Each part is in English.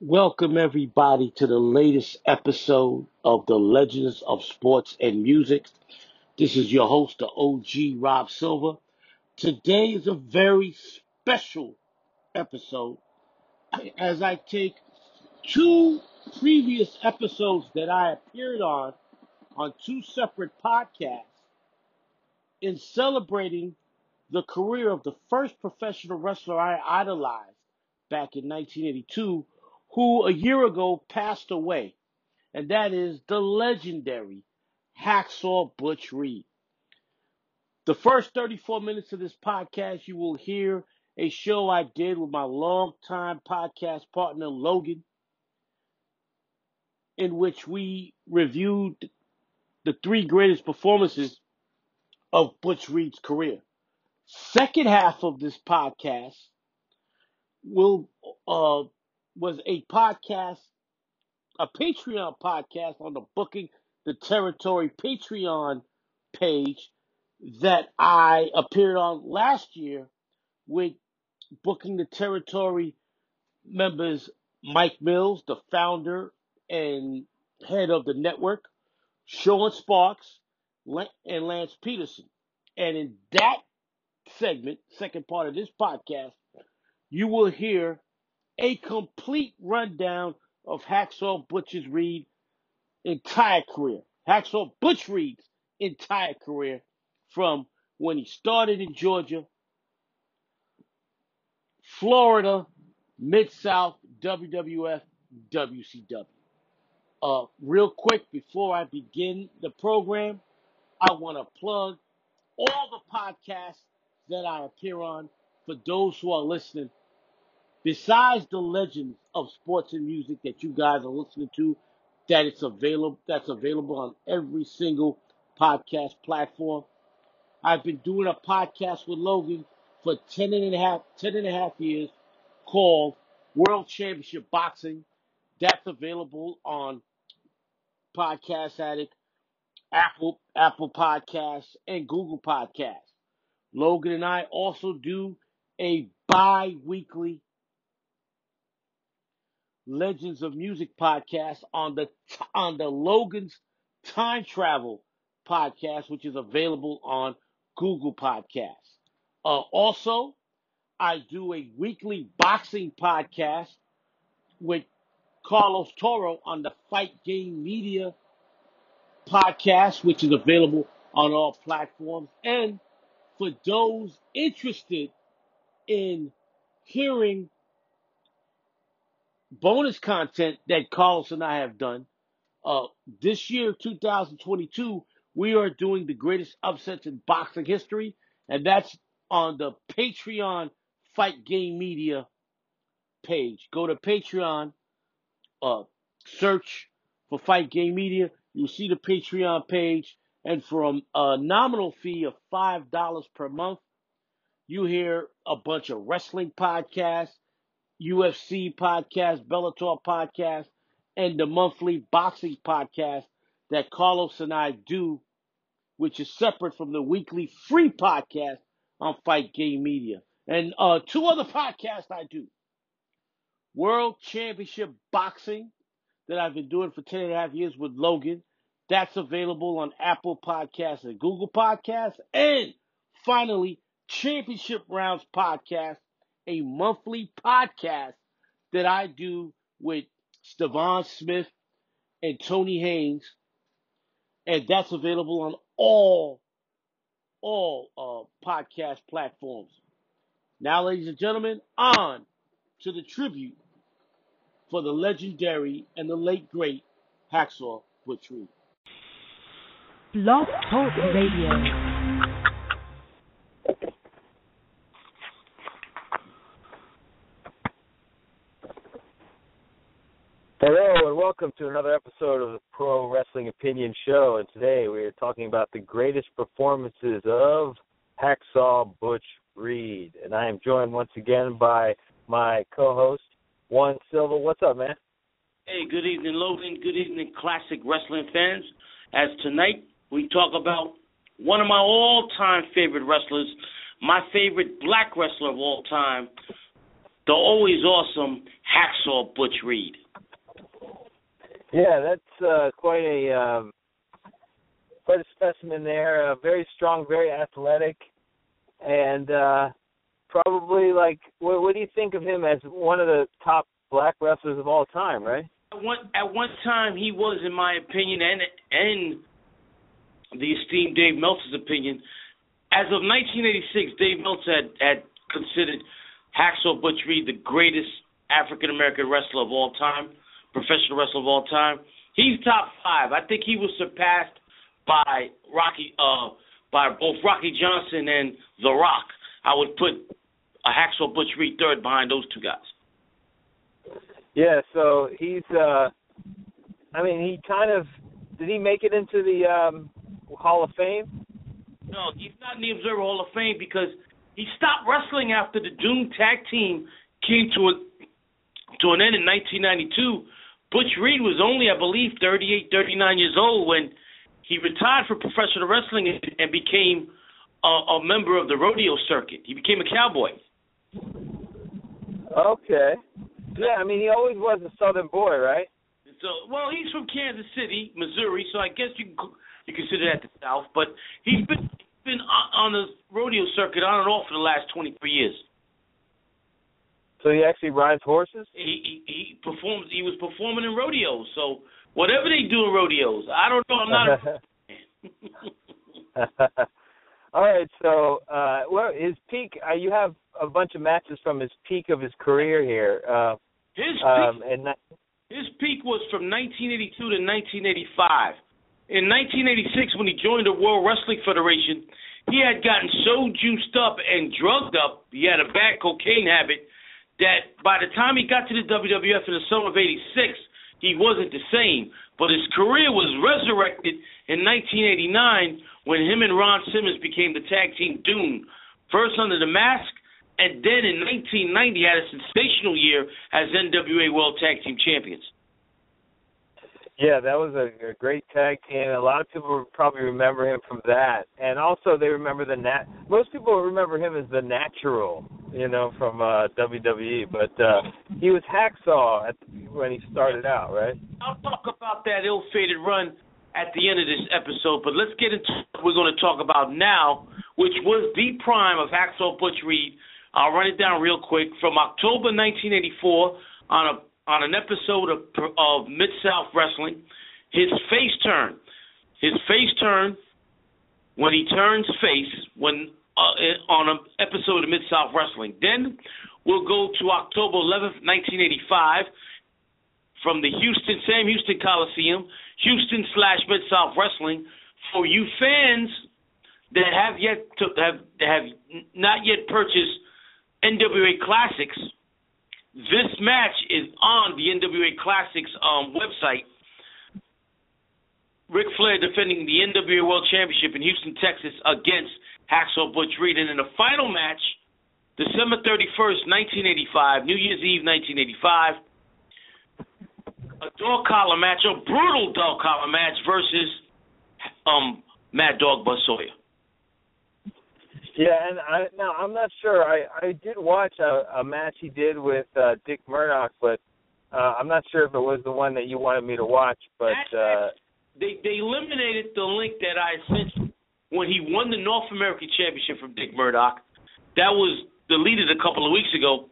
Welcome, everybody, to the latest episode of the Legends of Sports and Music. This is your host, the OG Rob Silver. Today is a very special episode as I take two previous episodes that I appeared on on two separate podcasts in celebrating the career of the first professional wrestler I idolized back in 1982 who a year ago passed away, and that is the legendary Hacksaw Butch Reed. The first 34 minutes of this podcast, you will hear a show I did with my longtime podcast partner, Logan, in which we reviewed the three greatest performances of Butch Reed's career. Second half of this podcast will uh, was a podcast, a Patreon podcast on the Booking the Territory Patreon page that I appeared on last year with Booking the Territory members Mike Mills, the founder and head of the network, Sean Sparks, and Lance Peterson. And in that segment, second part of this podcast, you will hear a complete rundown of Hacksaw Butch's Reed entire career. Hacksaw Butch Reed's entire career from when he started in Georgia, Florida, Mid South, WWF, WCW. Uh, real quick before I begin the program, I want to plug all the podcasts that I appear on for those who are listening besides the legends of sports and music that you guys are listening to, that it's available, that's available on every single podcast platform. I've been doing a podcast with Logan for 10 and a half, 10 and a half years called World Championship Boxing. That's available on Podcast Addict, Apple, Apple Podcasts, and Google Podcasts. Logan and I also do a bi-weekly Legends of Music podcast on the on the Logan's Time Travel podcast, which is available on Google Podcasts. Uh, also, I do a weekly boxing podcast with Carlos Toro on the Fight Game Media podcast, which is available on all platforms. And for those interested in hearing bonus content that Carlos and I have done. Uh, this year, 2022, we are doing the greatest upsets in boxing history, and that's on the Patreon Fight Game Media page. Go to Patreon, uh, search for Fight Game Media. You'll see the Patreon page, and from a nominal fee of $5 per month, you hear a bunch of wrestling podcasts, UFC podcast, Bellator podcast, and the monthly boxing podcast that Carlos and I do, which is separate from the weekly free podcast on Fight Game Media. And uh, two other podcasts I do. World Championship Boxing that I've been doing for 10 and a half years with Logan. That's available on Apple Podcasts and Google Podcasts. And finally, Championship Rounds Podcast a monthly podcast that I do with Stevan Smith and Tony Haynes, and that's available on all all uh, podcast platforms. Now, ladies and gentlemen, on to the tribute for the legendary and the late great Hacksaw Butch Reed. Blog Talk Radio. Hello and welcome to another episode of the Pro Wrestling Opinion Show. And today we are talking about the greatest performances of Hacksaw Butch Reed. And I am joined once again by my co-host Juan Silva. What's up, man? Hey, good evening, Logan. Good evening, classic wrestling fans. As tonight we talk about one of my all-time favorite wrestlers, my favorite black wrestler of all time, the always awesome Hacksaw Butch Reed. Yeah, that's uh, quite a um, quite a specimen there. Uh, very strong, very athletic, and uh, probably like what, what do you think of him as one of the top black wrestlers of all time? Right? At one at one time, he was, in my opinion, and and the esteemed Dave Meltzer's opinion. As of 1986, Dave Meltzer had, had considered Hacksaw Butch Reed the greatest African American wrestler of all time, professional wrestler of all time. He's top five. I think he was surpassed by Rocky, uh, by both Rocky Johnson and The Rock. I would put a Hacksaw Butch Reed third behind those two guys. Yeah, so he's uh I mean he kind of did he make it into the um Hall of Fame? No, he's not in the Observer Hall of Fame because he stopped wrestling after the Doom Tag Team came to a to an end in 1992. Butch Reed was only, I believe, 38, 39 years old when he retired from professional wrestling and, became a, a member of the rodeo circuit. He became a cowboy. Okay. Yeah, I mean he always was a Southern boy, right? So, well, he's from Kansas City, Missouri, so I guess you you consider that the South. But he's been been uh, on the rodeo circuit on and off for the last 23 years. So he actually rides horses. He he, he performs. He was performing in rodeos. So whatever they do in rodeos, I don't know. I'm not. A All right, so uh well his peak uh, you have a bunch of matches from his peak of his career here. Uh his um and that, his peak was from 1982 to 1985. In 1986, when he joined the World Wrestling Federation, he had gotten so juiced up and drugged up, he had a bad cocaine habit, that by the time he got to the WWF in the summer of 86, he wasn't the same. But his career was resurrected in 1989 when him and Ron Simmons became the tag team Doom, first under the mask, and then in 1990 had a sensational year as NWA World Tag Team Champions. Yeah, that was a, a great tag team. A lot of people probably remember him from that, and also they remember the nat. Most people remember him as the Natural, you know, from uh WWE. But uh he was Hacksaw at, when he started out, right? I'll talk about that ill-fated run at the end of this episode, but let's get into what we're going to talk about now, which was the prime of Hacksaw Butch Reed. I'll run it down real quick. From October 1984, on a on an episode of of Mid South Wrestling, his face turn, his face turn when he turns face when uh, on an episode of Mid South Wrestling. Then we'll go to October 11th, 1985, from the Houston Sam Houston Coliseum, Houston slash Mid South Wrestling. For you fans that have yet to have have not yet purchased NWA Classics, this match is on the NWA Classics um, website. Ric Flair defending the NWA World Championship in Houston, Texas against Hacksaw Butch Reed. And in the final match, December 31st, 1985, New Year's Eve, 1985, a dog collar match, a brutal dog collar match versus um, Mad Dog Buzz Sawyer. Yeah, and I now I'm not sure. I I did watch a, a match he did with uh, Dick Murdoch, but uh, I'm not sure if it was the one that you wanted me to watch. But uh, they they eliminated the link that I sent when he won the North American Championship from Dick Murdoch. That was deleted a couple of weeks ago,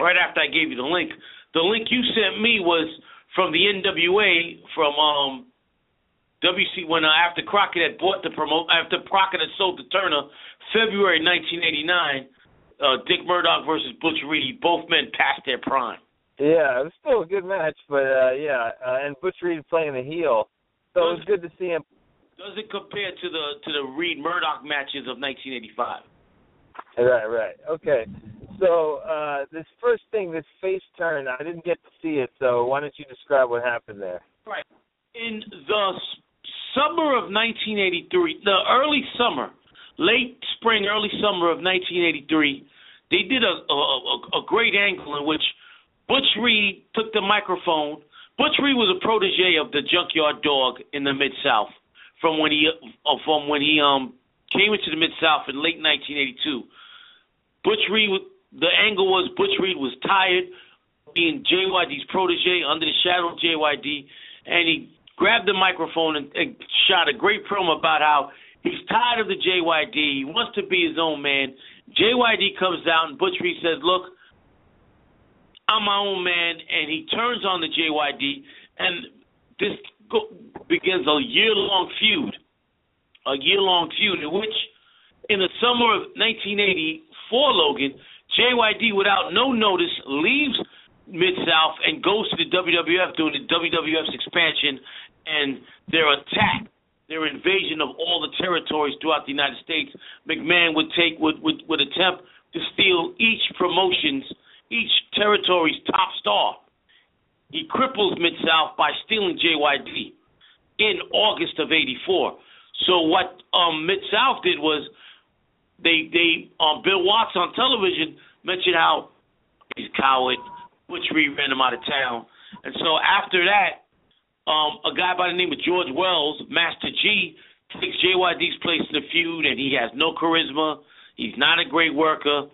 right after I gave you the link. The link you sent me was from the NWA from um WC when uh, after Crockett had bought the promote after Crockett had sold to Turner, February 1989. Uh, Dick Murdoch versus Butch Reed, both men past their prime. yeah, it was still a good match. But uh, yeah, uh, and Butch Reed playing the heel, so it was good to see him. Does it compare to the to the Reed Murdoch matches of 1985? Right, right. Okay. So uh this first thing, this face turn, I didn't get to see it. So why don't you describe what happened there? Right. In the summer of 1983, the early summer, late spring, early summer of 1983, they did a a, a, great angle in which Butch Reed took the microphone. Butch Reed was a protege of the Junkyard Dog in the Mid South from when he uh, from when he um came into the Mid South in late 1982. Butch Reed the angle was Butch Reed was tired being JYD's protege under the shadow of JYD, and he grabbed the microphone and, and shot a great promo about how he's tired of the JYD. He wants to be his own man. JYD comes out and Butch Reed says, "Look, I'm my own man," and he turns on the JYD, and this go, begins a year-long feud, a year-long feud in which, in the summer of 1984, Logan JYD, without no notice, leaves Mid South and goes to the WWF during the WWF's expansion and their attack, their invasion of all the territories throughout the United States. McMahon would take would would, would attempt to steal each promotion's each territory's top star. He cripples Mid South by stealing JYD in August of '84. So what um, Mid South did was they they um, Bill Watts on television mentioned how he's coward which we ran him out of town. And so after that, um, a guy by the name of George Wells, Master G, takes JYD's place in the feud, and he has no charisma. He's not a great worker.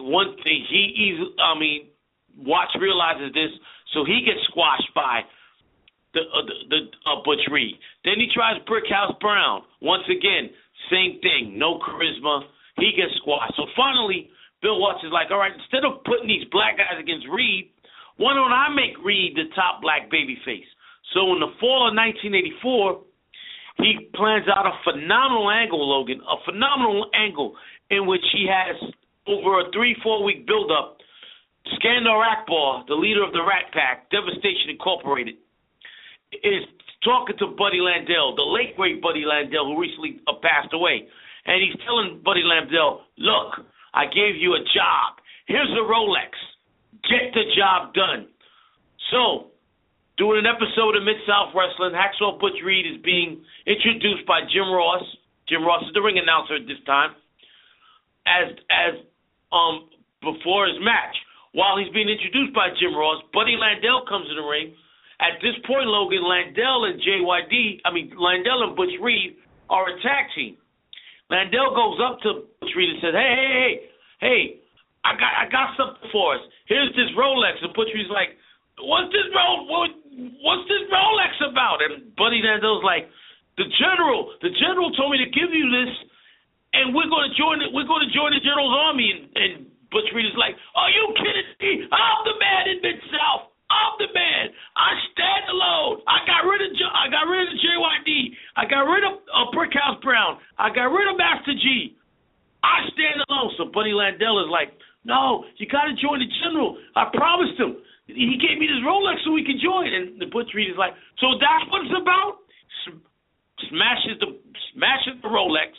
One thing he, he's, I mean, Watts realizes this, so he gets squashed by the uh, the, the uh, Butch Reed. Then he tries Brickhouse Brown. Once again, same thing, no charisma. He gets squashed. So finally, Bill Watts is like, all right, instead of putting these black guys against Reed, why don't I make Reed the top black babyface? So in the fall of 1984, he plans out a phenomenal angle, Logan, a phenomenal angle in which he has over a three, four week build up. Skandar Akbar, the leader of the Rat Pack, Devastation Incorporated, is talking to Buddy Landel, the late great Buddy Landel, who recently passed away. And he's telling Buddy Landel, look, I gave you a job. Here's a Rolex. Get the job done. So, doing an episode of Mid South Wrestling, Hacksaw Butch Reed is being introduced by Jim Ross. Jim Ross is the ring announcer at this time. As as um before his match, while he's being introduced by Jim Ross, Buddy Landel comes in the ring. At this point, Logan Landel and JYD, I mean Landel and Butch Reed are a tag team. Landel goes up to Butch Reed and says, "Hey, hey, hey, hey, I got, I got something for us. Here's this Rolex." And Butch Reed's like, "What's this Ro? What, what's this Rolex about?" And Buddy Landel's like, "The general, the general told me to give you this, and we're going to join it. We're going to join the general's army." And, and Butch Reed is like, "Are you kidding me? I'm the man in Mid South." I'm the man. I stand alone. I got rid of I got rid of JYD. I got rid of uh, Brickhouse Brown. I got rid of Master G. I stand alone. So Buddy Landel is like, no, you got to join the general. I promised him. He gave me this Rolex so we could join. And the Butch Reed is like, so that's what it's about. Smashes the smashes the Rolex.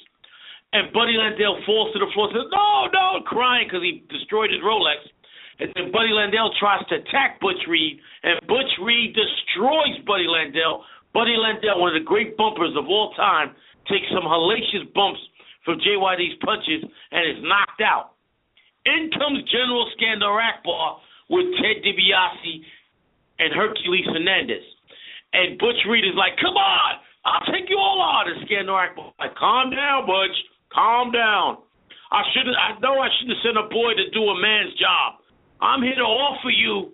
And Buddy Landel falls to the floor says, no, no, crying because he destroyed his Rolex. And then Buddy Landel tries to attack Butch Reed, and Butch Reed destroys Buddy Landel. Buddy Landel, one of the great bumpers of all time, takes some hellacious bumps from JYD's punches and is knocked out. In comes General Skandar Akbar with Ted DiBiase and Hercules Hernandez. And Butch Reed is like, come on, I'll take you all out. And Skandar Akbar like, calm down, Butch, calm down. I shouldn't. I know I shouldn't send a boy to do a man's job. I'm here to offer you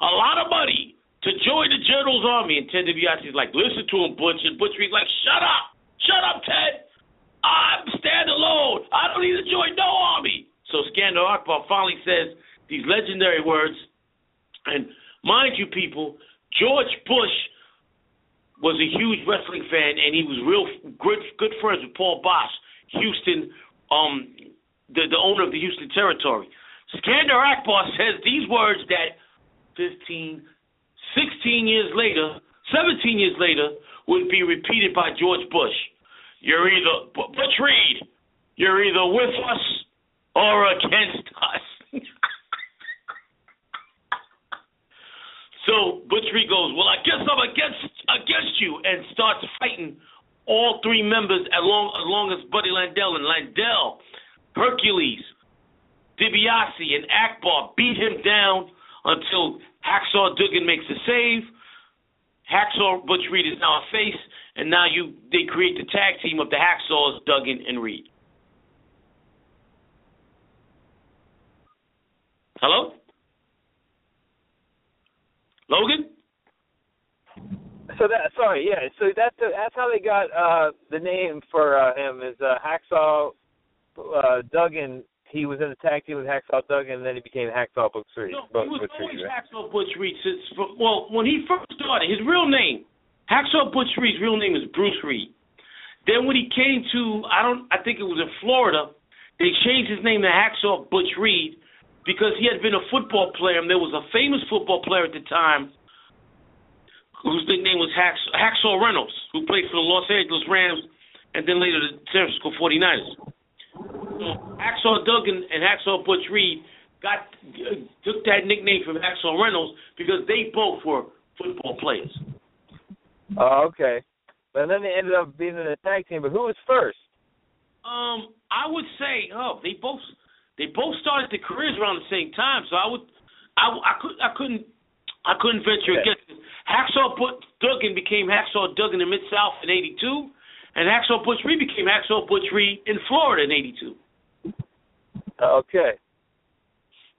a lot of money to join the general's army. And Ted DiBiase is like, listen to him, Butch. And Butch Reed's like, shut up. Shut up, Ted. I'm stand alone. I don't need to join no army. So Skandar Akbar finally says these legendary words. And mind you, people, George Bush was a huge wrestling fan, and he was real good good friends with Paul Boesch, Houston, um, the the owner of the Houston territory. Skandar Akbar says these words that 15, 16 years later, 17 years later, would be repeated by George Bush. You're either, Butch Reed, you're either with us or against us. so Butch Reed goes, well, I guess I'm against against you, and starts fighting all three members along along as Buddy Landel and Landel, Hercules, DiBiase and Akbar beat him down until Hacksaw Duggan makes a save. Hacksaw Butch Reed is now a face, and now you they create the tag team of the Hacksaws, Duggan and Reed. Hello? Logan? So that sorry, yeah. So that's that's how they got uh the name for uh, him is uh, Hacksaw uh, Duggan. He was in a tag team with Hacksaw Duggan, and then he became Hacksaw Butch Reed. No, Butch he was Butch always Reed, right? Hacksaw Butch Reed since well, when he first started, his real name, Hacksaw Butch Reed's real name is Bruce Reed. Then when he came to I don't I think it was in Florida, they changed his name to Hacksaw Butch Reed because he had been a football player and there was a famous football player at the time whose nickname was Hacksaw, Hacksaw Reynolds, who played for the Los Angeles Rams and then later the San Francisco 49ers. So Hacksaw Duggan and Hacksaw Butch Reed got took that nickname from Hacksaw Reynolds because they both were football players. Oh, okay. But then they ended up being in a tag team. But who was first? Um, I would say, oh, they both they both started their careers around the same time. So I would, I, I could I couldn't I couldn't venture Okay. against it. Hacksaw Duggan became Hacksaw Duggan in Mid South in '82, and Hacksaw Butch Reed became Hacksaw Butch Reed in Florida in '82. Okay.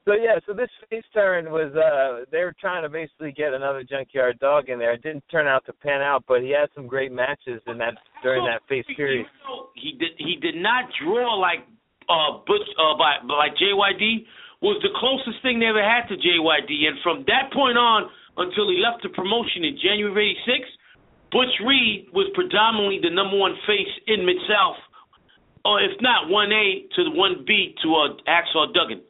So yeah, so this face turn was uh they were trying to basically get another junkyard dog in there. It didn't turn out to pan out, but he had some great matches in that during that face period. He did he did not draw like uh Butch uh by by JYD was the closest thing they ever had to JYD and from that point on until he left the promotion in January of 86 Butch Reed was predominantly the number one face in Mid South or if not 1A to the 1B to uh Hacksaw Duggan.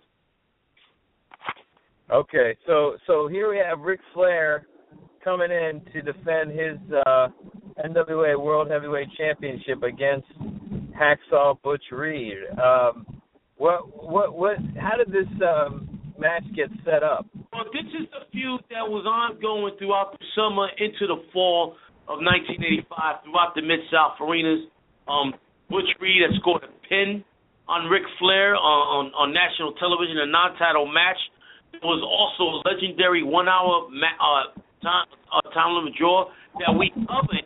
Okay, so so here we have Ric Flair coming in to defend his uh NWA World Heavyweight Championship against Hacksaw Butch Reed. Um what what what how did this um match get set up? Well, this is a feud that was ongoing throughout the summer into the fall of 1985 throughout the Mid South arenas. Um, Butch Reed had scored a pin on Ric Flair on, on, on national television, a non-title match. It was also a legendary one-hour ma- uh, time, uh, time limit draw that we covered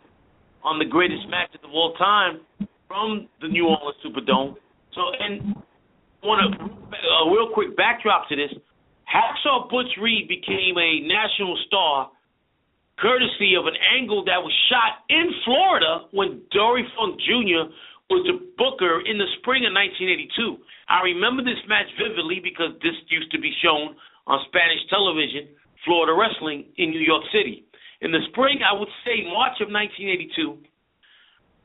on the greatest matches of all time from the New Orleans Superdome. So, and want a real quick backdrop to this. Hacksaw Butch Reed became a national star courtesy of an angle that was shot in Florida when Dory Funk Jr. was the booker in the spring of 1982. I remember this match vividly because this used to be shown on Spanish television, Florida Wrestling in New York City. In the spring, I would say March of 1982,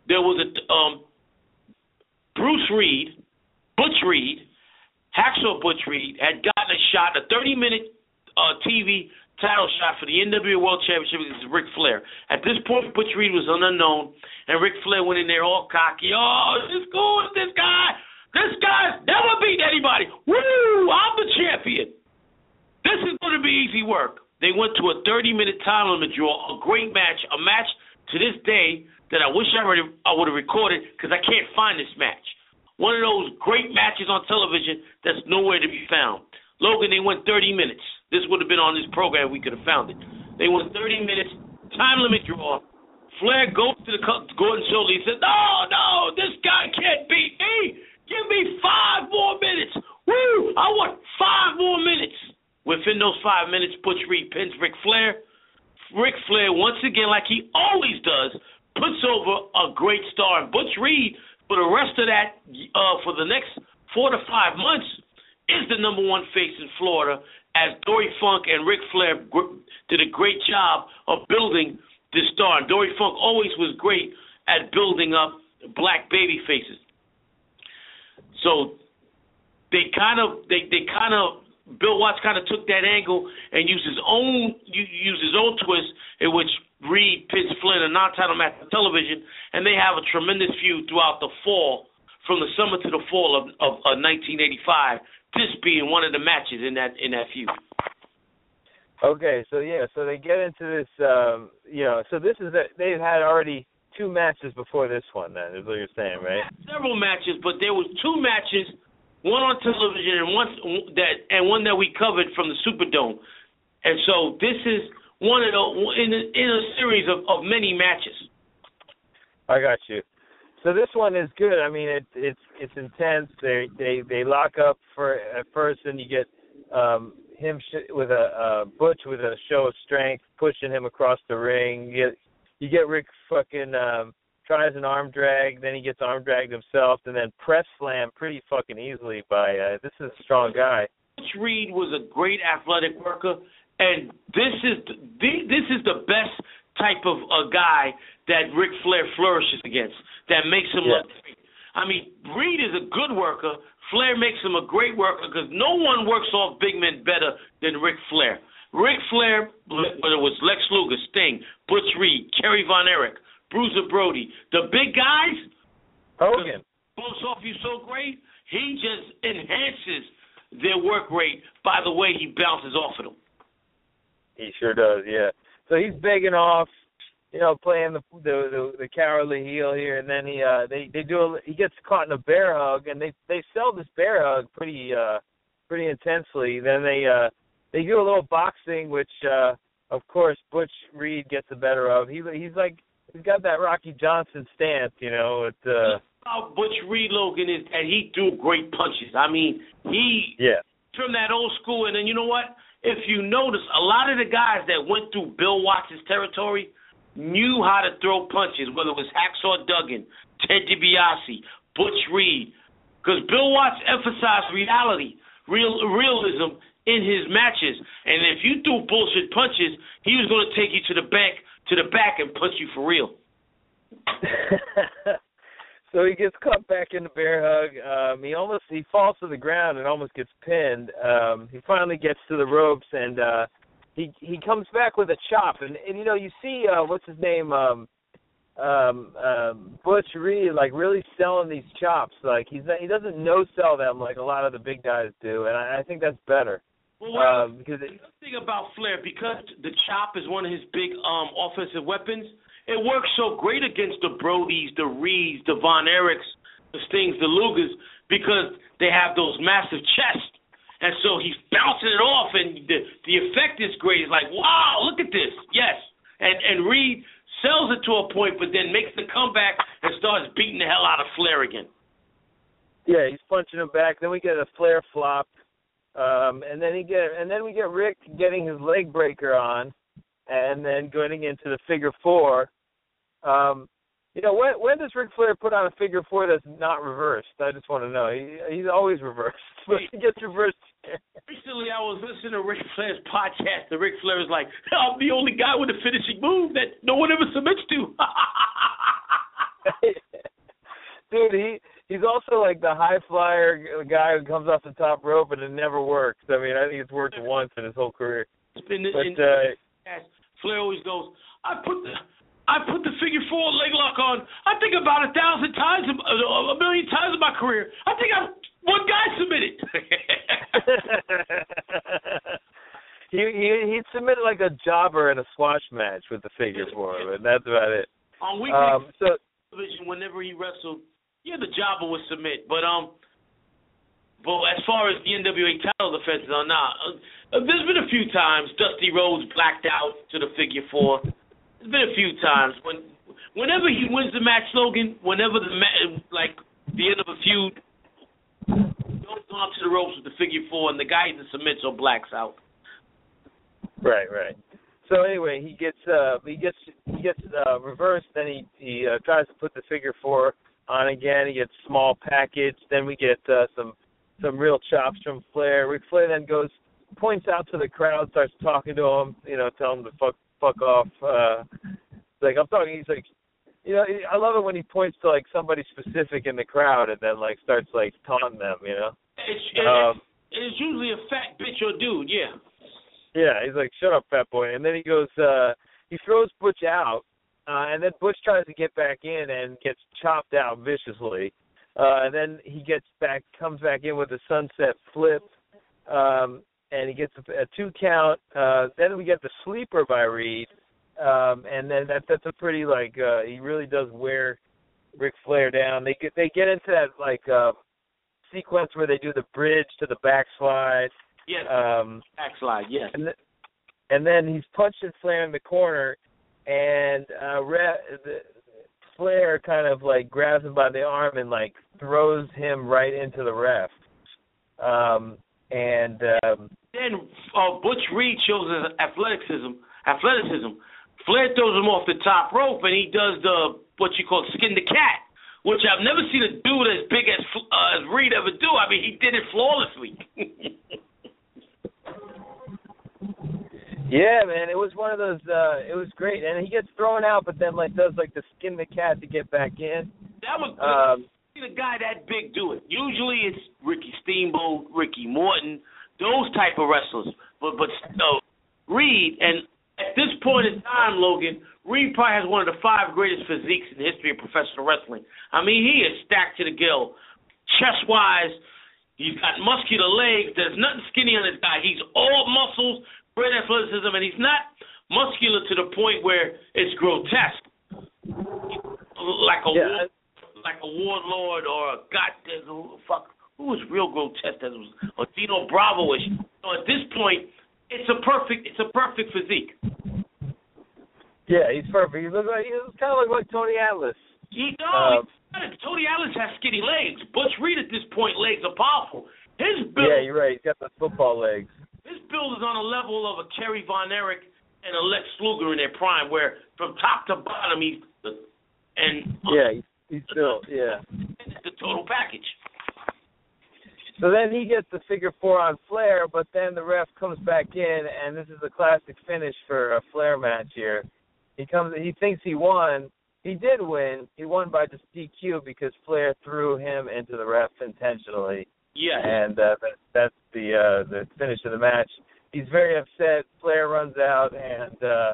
there was a um, Bruce Reed, Butch Reed, Hacksaw Butch Reed had gotten a shot, a 30 minute uh, TV title shot for the NWA World Championship against Ric Flair. At this point, Butch Reed was an unknown, and Ric Flair went in there all cocky. Oh, this with this guy. This guy's never beat anybody. Woo! I'm the champion. This is going to be easy work. They went to a 30 minute time limit draw, a great match, a match to this day that I wish I I would have recorded because I can't find this match. One of those great matches on television that's nowhere to be found. Logan, they went 30 minutes. This would have been on this program. We could have found it. They went 30 minutes, time limit draw. Flair goes to the co- Gordon shoulder. He said, "No, no, this guy can't beat me. Give me five more minutes. Woo! I want five more minutes." Within those five minutes, Butch Reed pins Ric Flair. Ric Flair, once again, like he always does, puts over a great star. And Butch Reed, for the rest of that, uh, for the next four to five months, is the number one face in Florida. As Dory Funk and Ric Flair did a great job of building this star. And Dory Funk always was great at building up black baby faces. So they kind of they they kind of Bill Watts kind of took that angle and used his own used his own twist in which Reed pits Flynn a non-title match on television, and they have a tremendous feud throughout the fall, from the summer to the fall of, of, of 1985. This being one of the matches in that in that feud. Okay, so yeah, so they get into this um you know, so this is a, they've had already two matches before this one then, is what you're saying, right? Several matches, but there was two matches, one on television and one that and one that we covered from the Superdome. And so this is one of the in a, in a series of, of many matches. I got you. So this one is good. I mean, it, it's it's intense. They they they lock up for at first, and you get um, him sh- with a uh, Butch with a show of strength, pushing him across the ring. You get you get Rick fucking um, tries an arm drag, then he gets arm dragged himself, and then press slam pretty fucking easily by uh, this is a strong guy. Butch Reed was a great athletic worker, and this is the, this is the best type of a guy that Ric Flair flourishes against. That makes him Yeah. look great. I mean, Reed is a good worker. Flair makes him a great worker because no one works off big men better than Ric Flair. Ric Flair, whether it was Lex Luger, Sting, Butch Reed, Kerry Von Erich, Bruiser Brody, the big guys, Hogan. blows off you so great, he just enhances their work rate by the way he bounces off of them. He sure does, yeah. So he's begging off, you know, playing the the the, the cowardly heel here, and then he uh they they do a, he gets caught in a bear hug, and they they sell this bear hug pretty uh pretty intensely. Then they uh they do a little boxing, which uh of course Butch Reed gets the better of. He he's like he's got that Rocky Johnson stance, you know. It uh About Butch Reed Logan is that he threw great punches. I mean, he yeah from that old school, and then you know what? If you notice, a lot of the guys that went through Bill Watts' territory knew how to throw punches, whether it was Hacksaw Duggan, Ted DiBiase, Butch Reed, because Bill Watts emphasized reality, real realism in his matches. And if you threw bullshit punches, he was going to take you to the back to the back and punch you for real. so he gets caught back in the bear hug. Um, he almost he falls to the ground and almost gets pinned. Um, he finally gets to the ropes and uh, he he comes back with a chop. And, and you know you see uh, what's his name um, um, um, Butch Reed like really selling these chops. Like he's not, he doesn't no sell them like a lot of the big guys do, and I, I think that's better. Well, well, Um, because it, The thing about Flair, because the chop is one of his big um offensive weapons, it works so great against the Brodies, the Reeds, the Von Erichs, the Stings, the Lugers, because they have those massive chests. And so he's bouncing it off, and the the effect is great. It's like, wow, look at this. Yes. And and Reed sells it to a point, but then makes the comeback and starts beating the hell out of Flair again. Yeah, he's punching him back. Then we get a Flair flop, um, and then he get and then we get Rick getting his leg breaker on, and then going into the figure four. Um, you know, when when does Ric Flair put on a figure four that's not reversed? I just want to know. He, he's always reversed, but he gets reversed. Recently, I was listening to Ric Flair's podcast, and Ric Flair was like, "I'm the only guy with a finishing move that no one ever submits to." Dude, he he's also like the high flyer guy who comes off the top rope and it never works. I mean, I think it's worked once in his whole career. in, But in uh, Flair always goes, "I put the." I put the figure four leg lock on. I think about a thousand times, a million times in my career. I think I one guy submitted. he he he submitted like a jobber in a squash match with the figure four, but that's about it. On weekly Um, so television, whenever he wrestled, yeah, the jobber would submit. But um, but as far as the NWA title defenses are not, uh, there's been a few times Dusty Rhodes blacked out to the figure four. There's been a few times when, whenever he wins the match, Logan. Whenever the ma- like the end of a feud, goes on to the ropes with the figure four, and the guy either submits or blacks out. right, right. So anyway, he gets uh he gets he gets uh reversed. Then he he uh, tries to put the figure four on again. He gets small package. Then we get uh, some some real chops from Flair. Ric Flair then goes points out to the crowd, starts talking to him. You know, tell him to fuck fuck off. Uh, like I'm talking. He's like, you know, I love it when he points to like somebody specific in the crowd and then like starts like taunting them. You know. It's, it's, Um, it's usually a fat bitch or dude, yeah. Yeah, he's like, "Shut up, fat boy," and then he goes, uh he throws Butch out, uh, and then Butch tries to get back in and gets chopped out viciously, uh, and then he gets back, comes back in with a sunset flip, um, and he gets a, a two count. Uh, then we get the sleeper by Reed, um, and then that that's a pretty like uh, he really does wear Ric Flair down. They get they get into that like uh, sequence where they do the bridge to the backslide. Yes, Um, backslide, yes. and, th- and then he's punched Flair in the corner, and uh, Re- the, Flair kind of like grabs him by the arm and like throws him right into the ref. Um, and um, then uh, Butch Reed shows his athleticism. Athleticism. Flair throws him off the top rope, and he does the what you call skin the cat, which I've never seen a dude as big as uh, as Reed ever do. I mean, he did it flawlessly. yeah, man, it was one of those. uh It was great, and he gets thrown out, but then like does like the skin the cat to get back in. That was. Um, See a guy that big do it. Usually it's Ricky Steamboat, Ricky Morton, those type of wrestlers. But but no, Reed and at this point in time, Logan, Reed probably has one of the five greatest physiques in the history of professional wrestling. I mean, he is stacked to the gill. Chest wise, he's got muscular legs. There's nothing skinny on this guy. He's all muscles, great athleticism, and he's not muscular to the point where it's grotesque. Like a yeah. war, like a warlord or a goddamn fuck who was real grotesque that was or Dino Bravo-ish. So at this point, it's a perfect it's a perfect physique. Yeah, he's perfect. He looks like he looks kind of look like Tony Atlas. He Um, does. Tony Atlas has skinny legs. Butch Reed at this point legs are powerful. His build Yeah, you're right. He's got the football legs. his build is on a level of a Kerry Von Erich and a Lex Luger in their prime, where from top to bottom he's and Yeah, he's, he's still yeah. the total package. So then he gets the figure four on Flair, but then the ref comes back in, and this is a classic finish for a Flair match here. He comes, he thinks he won. He did win. He won by just DQ because Flair threw him into the ref intentionally, Yes. and uh, that, that's the uh, the finish of the match. He's very upset. Flair runs out, and uh,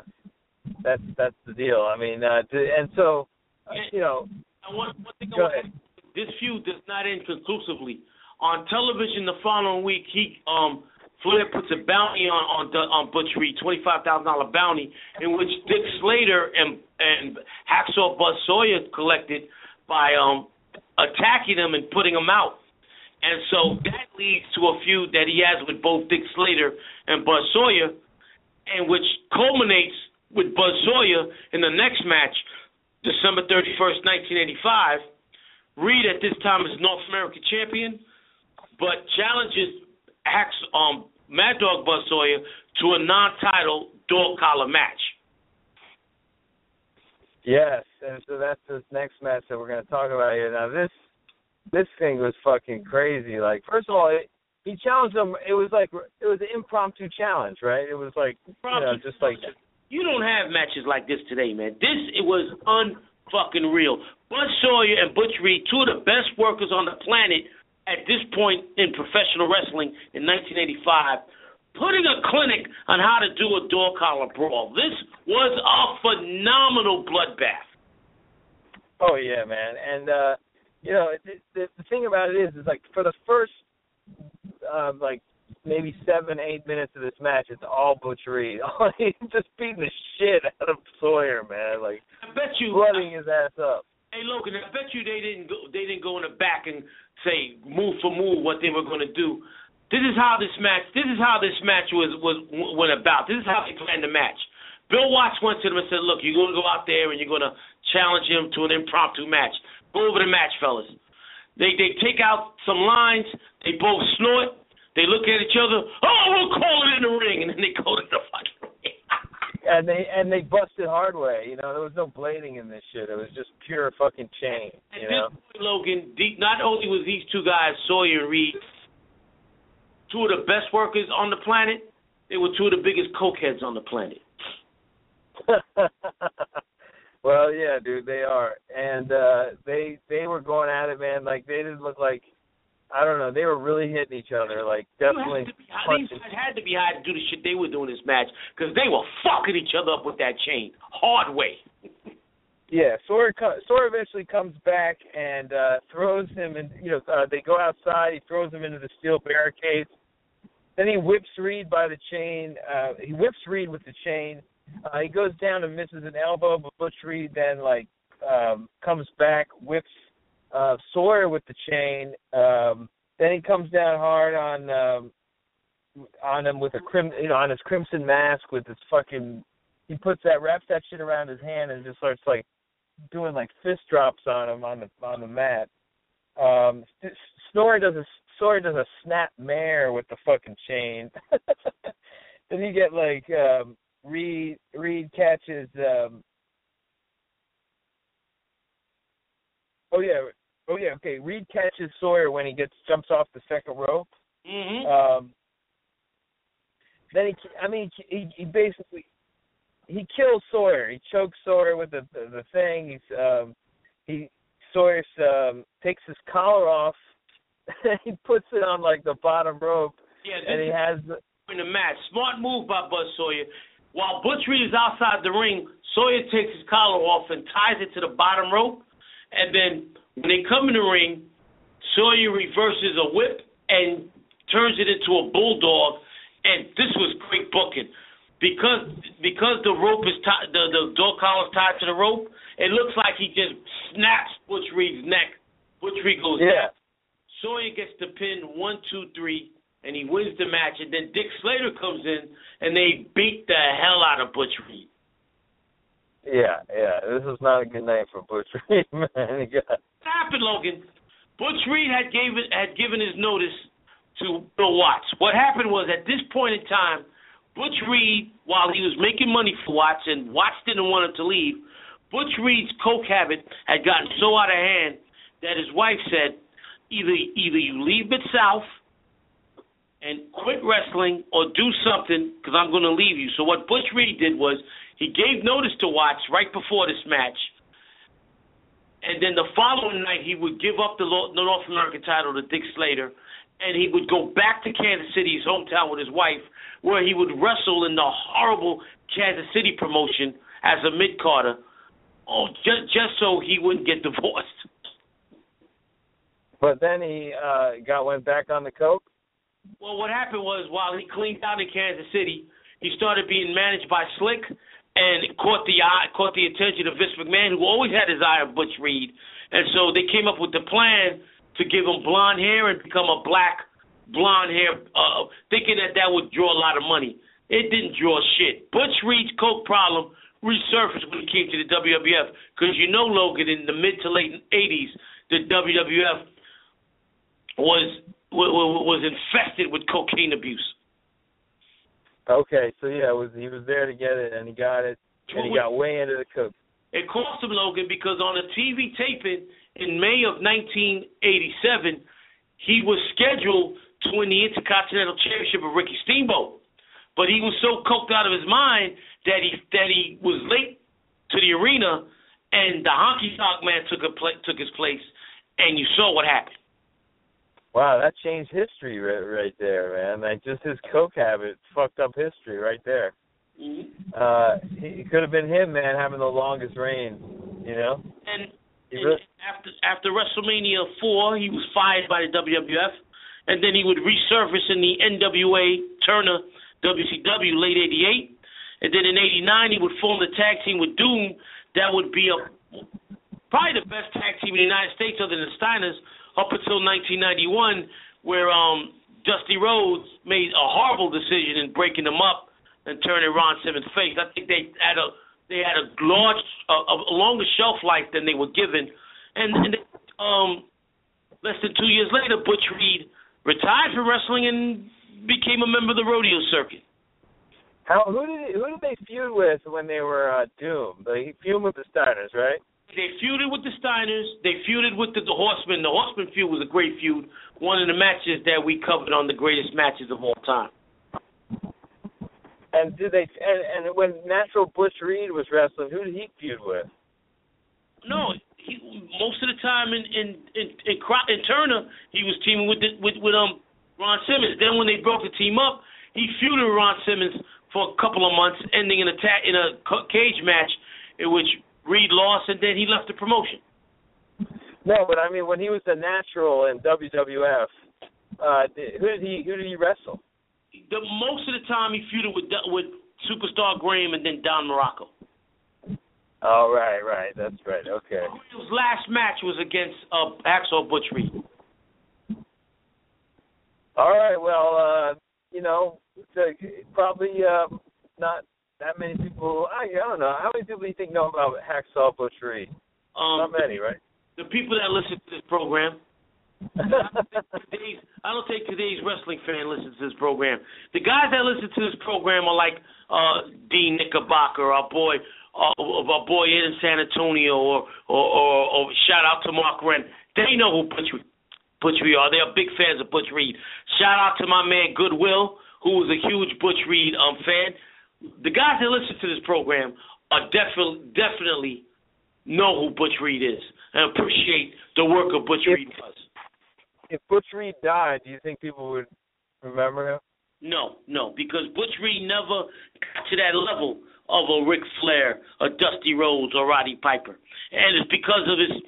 that's that's the deal. I mean, uh, to, and so uh, you know, And one, one thing I Go ahead. this feud does not end conclusively. On television the following week, he um Flair puts a bounty on on, on Butch Reed, twenty five thousand dollar bounty, in which Dick Slater and and Hacksaw Buzz Sawyer collected by um attacking him and putting him out. And so that leads to a feud that he has with both Dick Slater and Buzz Sawyer, and which culminates with Buzz Sawyer in the next match, December 31st, 1985. Reed at this time is North American champion, but challenges Axe, um, Mad Dog Buzz Sawyer to a non-title dog collar match. Yes, and so that's this next match that we're going to talk about here. Now this this thing was fucking crazy. Like first of all, it, he challenged him. It was like it was an impromptu challenge, right? It was like you know, just like You don't have matches like this today, man. This it was unfucking real. Buzz Sawyer and Butch Reed, two of the best workers on the planet at this point in professional wrestling in 1985, putting a clinic on how to do a dog collar brawl. This was a phenomenal bloodbath. oh yeah, man. And uh you know the, the the thing about it is, is like for the first uh, like maybe seven eight minutes of this match, it's all butchery. He's just beating the shit out of Sawyer, man. Like I bet you. blooding his ass up. Hey Logan, I bet you they didn't go. They didn't go in the back and say move for move what they were going to do. This is how this match. This is how this match was was went about. This is how they planned the match. Bill Watts went to them and said, "Look, you're going to go out there and you're going to challenge him to an impromptu match. Go over the match, fellas." They they take out some lines. They both snort. They look at each other. Oh, we'll call it in the ring, and then they go to the fucking. And they and they busted hard way. You know, there was no blading in this shit. It was just pure fucking chain. You this know. point, Logan, the, not only was these two guys, Sawyer and Reed, two of the best workers on the planet, they were two of the biggest cokeheads on the planet. well, yeah, dude, they are, and uh they they were going at it, man. Like they didn't look like I don't know. They were really hitting each other, like definitely. You had to be, had to be high to do the shit they were doing this match because they were fucking each other up with that chain hard way. Yeah, Sawyer Sawyer eventually comes back and uh throws him, and you know uh, they go outside. He throws him into the steel barricades. Then he whips Reed by the chain. Uh He whips Reed with the chain. Uh, he goes down and misses an elbow, but Butch Reed then like um comes back, whips uh Sawyer with the chain. Um Then he comes down hard on um on him with a crim, you know, on his crimson mask with his fucking. He puts that wraps that shit around his hand and just starts like doing like fist drops on him on the on the mat. Um, Snorri does a Snorri does a snap mare with the fucking chain. then you get like um, Reed Reed catches. Um, oh yeah, oh yeah. Okay, Reed catches Sawyer when he gets jumps off the second rope. Mm-hmm. Um, then he, I mean, he, he basically he kills Sawyer. He chokes Sawyer with the the, the thing. He's um, he Sawyer um, takes his collar off. And he puts it on like the bottom rope, yeah, and he has the, in the match. Smart move by Buzz Sawyer. While Butch Reed is outside the ring, Sawyer takes his collar off and ties it to the bottom rope. And then when they come in the ring, Sawyer reverses a whip and turns it into a bulldog. And this was great booking because because the rope is tied, the the dog collar is tied to the rope. It looks like he just snaps Butch Reed's neck. Butch Reed goes yeah. down. Sawyer gets the pin one, two, three, and he wins the match. And then Dick Slater comes in and they beat the hell out of Butch Reed. Yeah, yeah. This is not a good night for Butch Reed, man. He got... What happened, Logan? Butch Reed had gave had given his notice to Bill Watts. What happened was at this point in time, Butch Reed, while he was making money for Watts and Watts didn't want him to leave, Butch Reed's coke habit had gotten so out of hand that his wife said, either either you leave Mid South and quit wrestling or do something because I'm going to leave you. So what Butch Reed did was he gave notice to Watts right before this match. And then the following night, he would give up the North American title to Dick Slater, and he would go back to Kansas City, his hometown, with his wife, where he would wrestle in the horrible Kansas City promotion as a mid carder, oh, just just so he wouldn't get divorced. But then he uh got went back on the coke. Well, what happened was while he cleaned out in Kansas City, he started being managed by Slick, and caught the eye, caught the attention of Vince McMahon, who always had his eye on Butch Reed, and so they came up with the plan to give him blonde hair and become a black blonde hair, uh, thinking that that would draw a lot of money. It didn't draw shit. Butch Reed's coke problem resurfaced when he came to the WWF because you know Logan in the mid to late '80s, the WWF was was infested with cocaine abuse. Okay, so yeah, it was he was there to get it, and he got it, and he got way into the cook. It cost him Logan because on a TV taping in May of 1987, he was scheduled to win the Intercontinental Championship of Ricky Steamboat, but he was so coked out of his mind that he that he was late to the arena, and the honky tonk man took a pla- took his place, and you saw what happened. Wow, that changed history right, right there, man. Like just his coke habit fucked up history right there. Mm-hmm. Uh, he, it could have been him, man, having the longest reign. You know. And really- after after WrestleMania four, he was fired by the WWF, and then he would resurface in the NWA Turner WCW late '88, and then in '89 he would form the tag team with Doom. That would be a probably the best tag team in the United States other than the Steiners up until 1991, where um, Dusty Rhodes made a horrible decision in breaking them up and turning Ron Simmons face. I think they had a they had a large a, a longer shelf life than they were given, and, and um, less than two years later, Butch Reed retired from wrestling and became a member of the rodeo circuit. How who did who did they feud with when they were uh, Doom? They feud with the Steiners, right? They feuded with the Steiners. They feuded with the, the Horsemen. The Horsemen feud was a great feud. One of the matches that we covered on the greatest matches of all time. And did they and, and when Natural Butch Reed was wrestling, who did he feud with? No, he most of the time in in in, in, in Turner he was teaming with the, with with um Ron Simmons. Then when they broke the team up, he feuded with Ron Simmons for a couple of months, ending in a ta- in a cage match in which Reed lost, and then he left the promotion. No, but I mean when he was the Natural in WWF, uh, who did he who did he wrestle? The most of the time he feuded with with Superstar Graham and then Don Muraco. Oh right, right, that's right. Okay. His last match was against uh, Hacksaw Butch Reed. All right. Well, uh, you know, uh, probably uh, not that many people. I, I don't know. How many people do you think know about Hacksaw Butch Reed? Um, Not many, right? The people that listen to this program, I don't think today's wrestling fan listens to this program. The guys that listen to this program are like uh, Dean Knickerbocker, our boy, uh, our boy in San Antonio, or, or or or shout out to Mark Wren. They know who Butch Butch Reed are. They are big fans of Butch Reed. Shout out to my man Goodwill, who is a huge Butch Reed um fan. The guys that listen to this program are definitely definitely know who Butch Reed is and appreciate the work of Butch If- Reed does. If Butch Reed died, do you think people would remember him? No, no, because Butch Reed never got to that level of a Ric Flair, a Dusty Rhodes, or Roddy Piper, and it's because of his,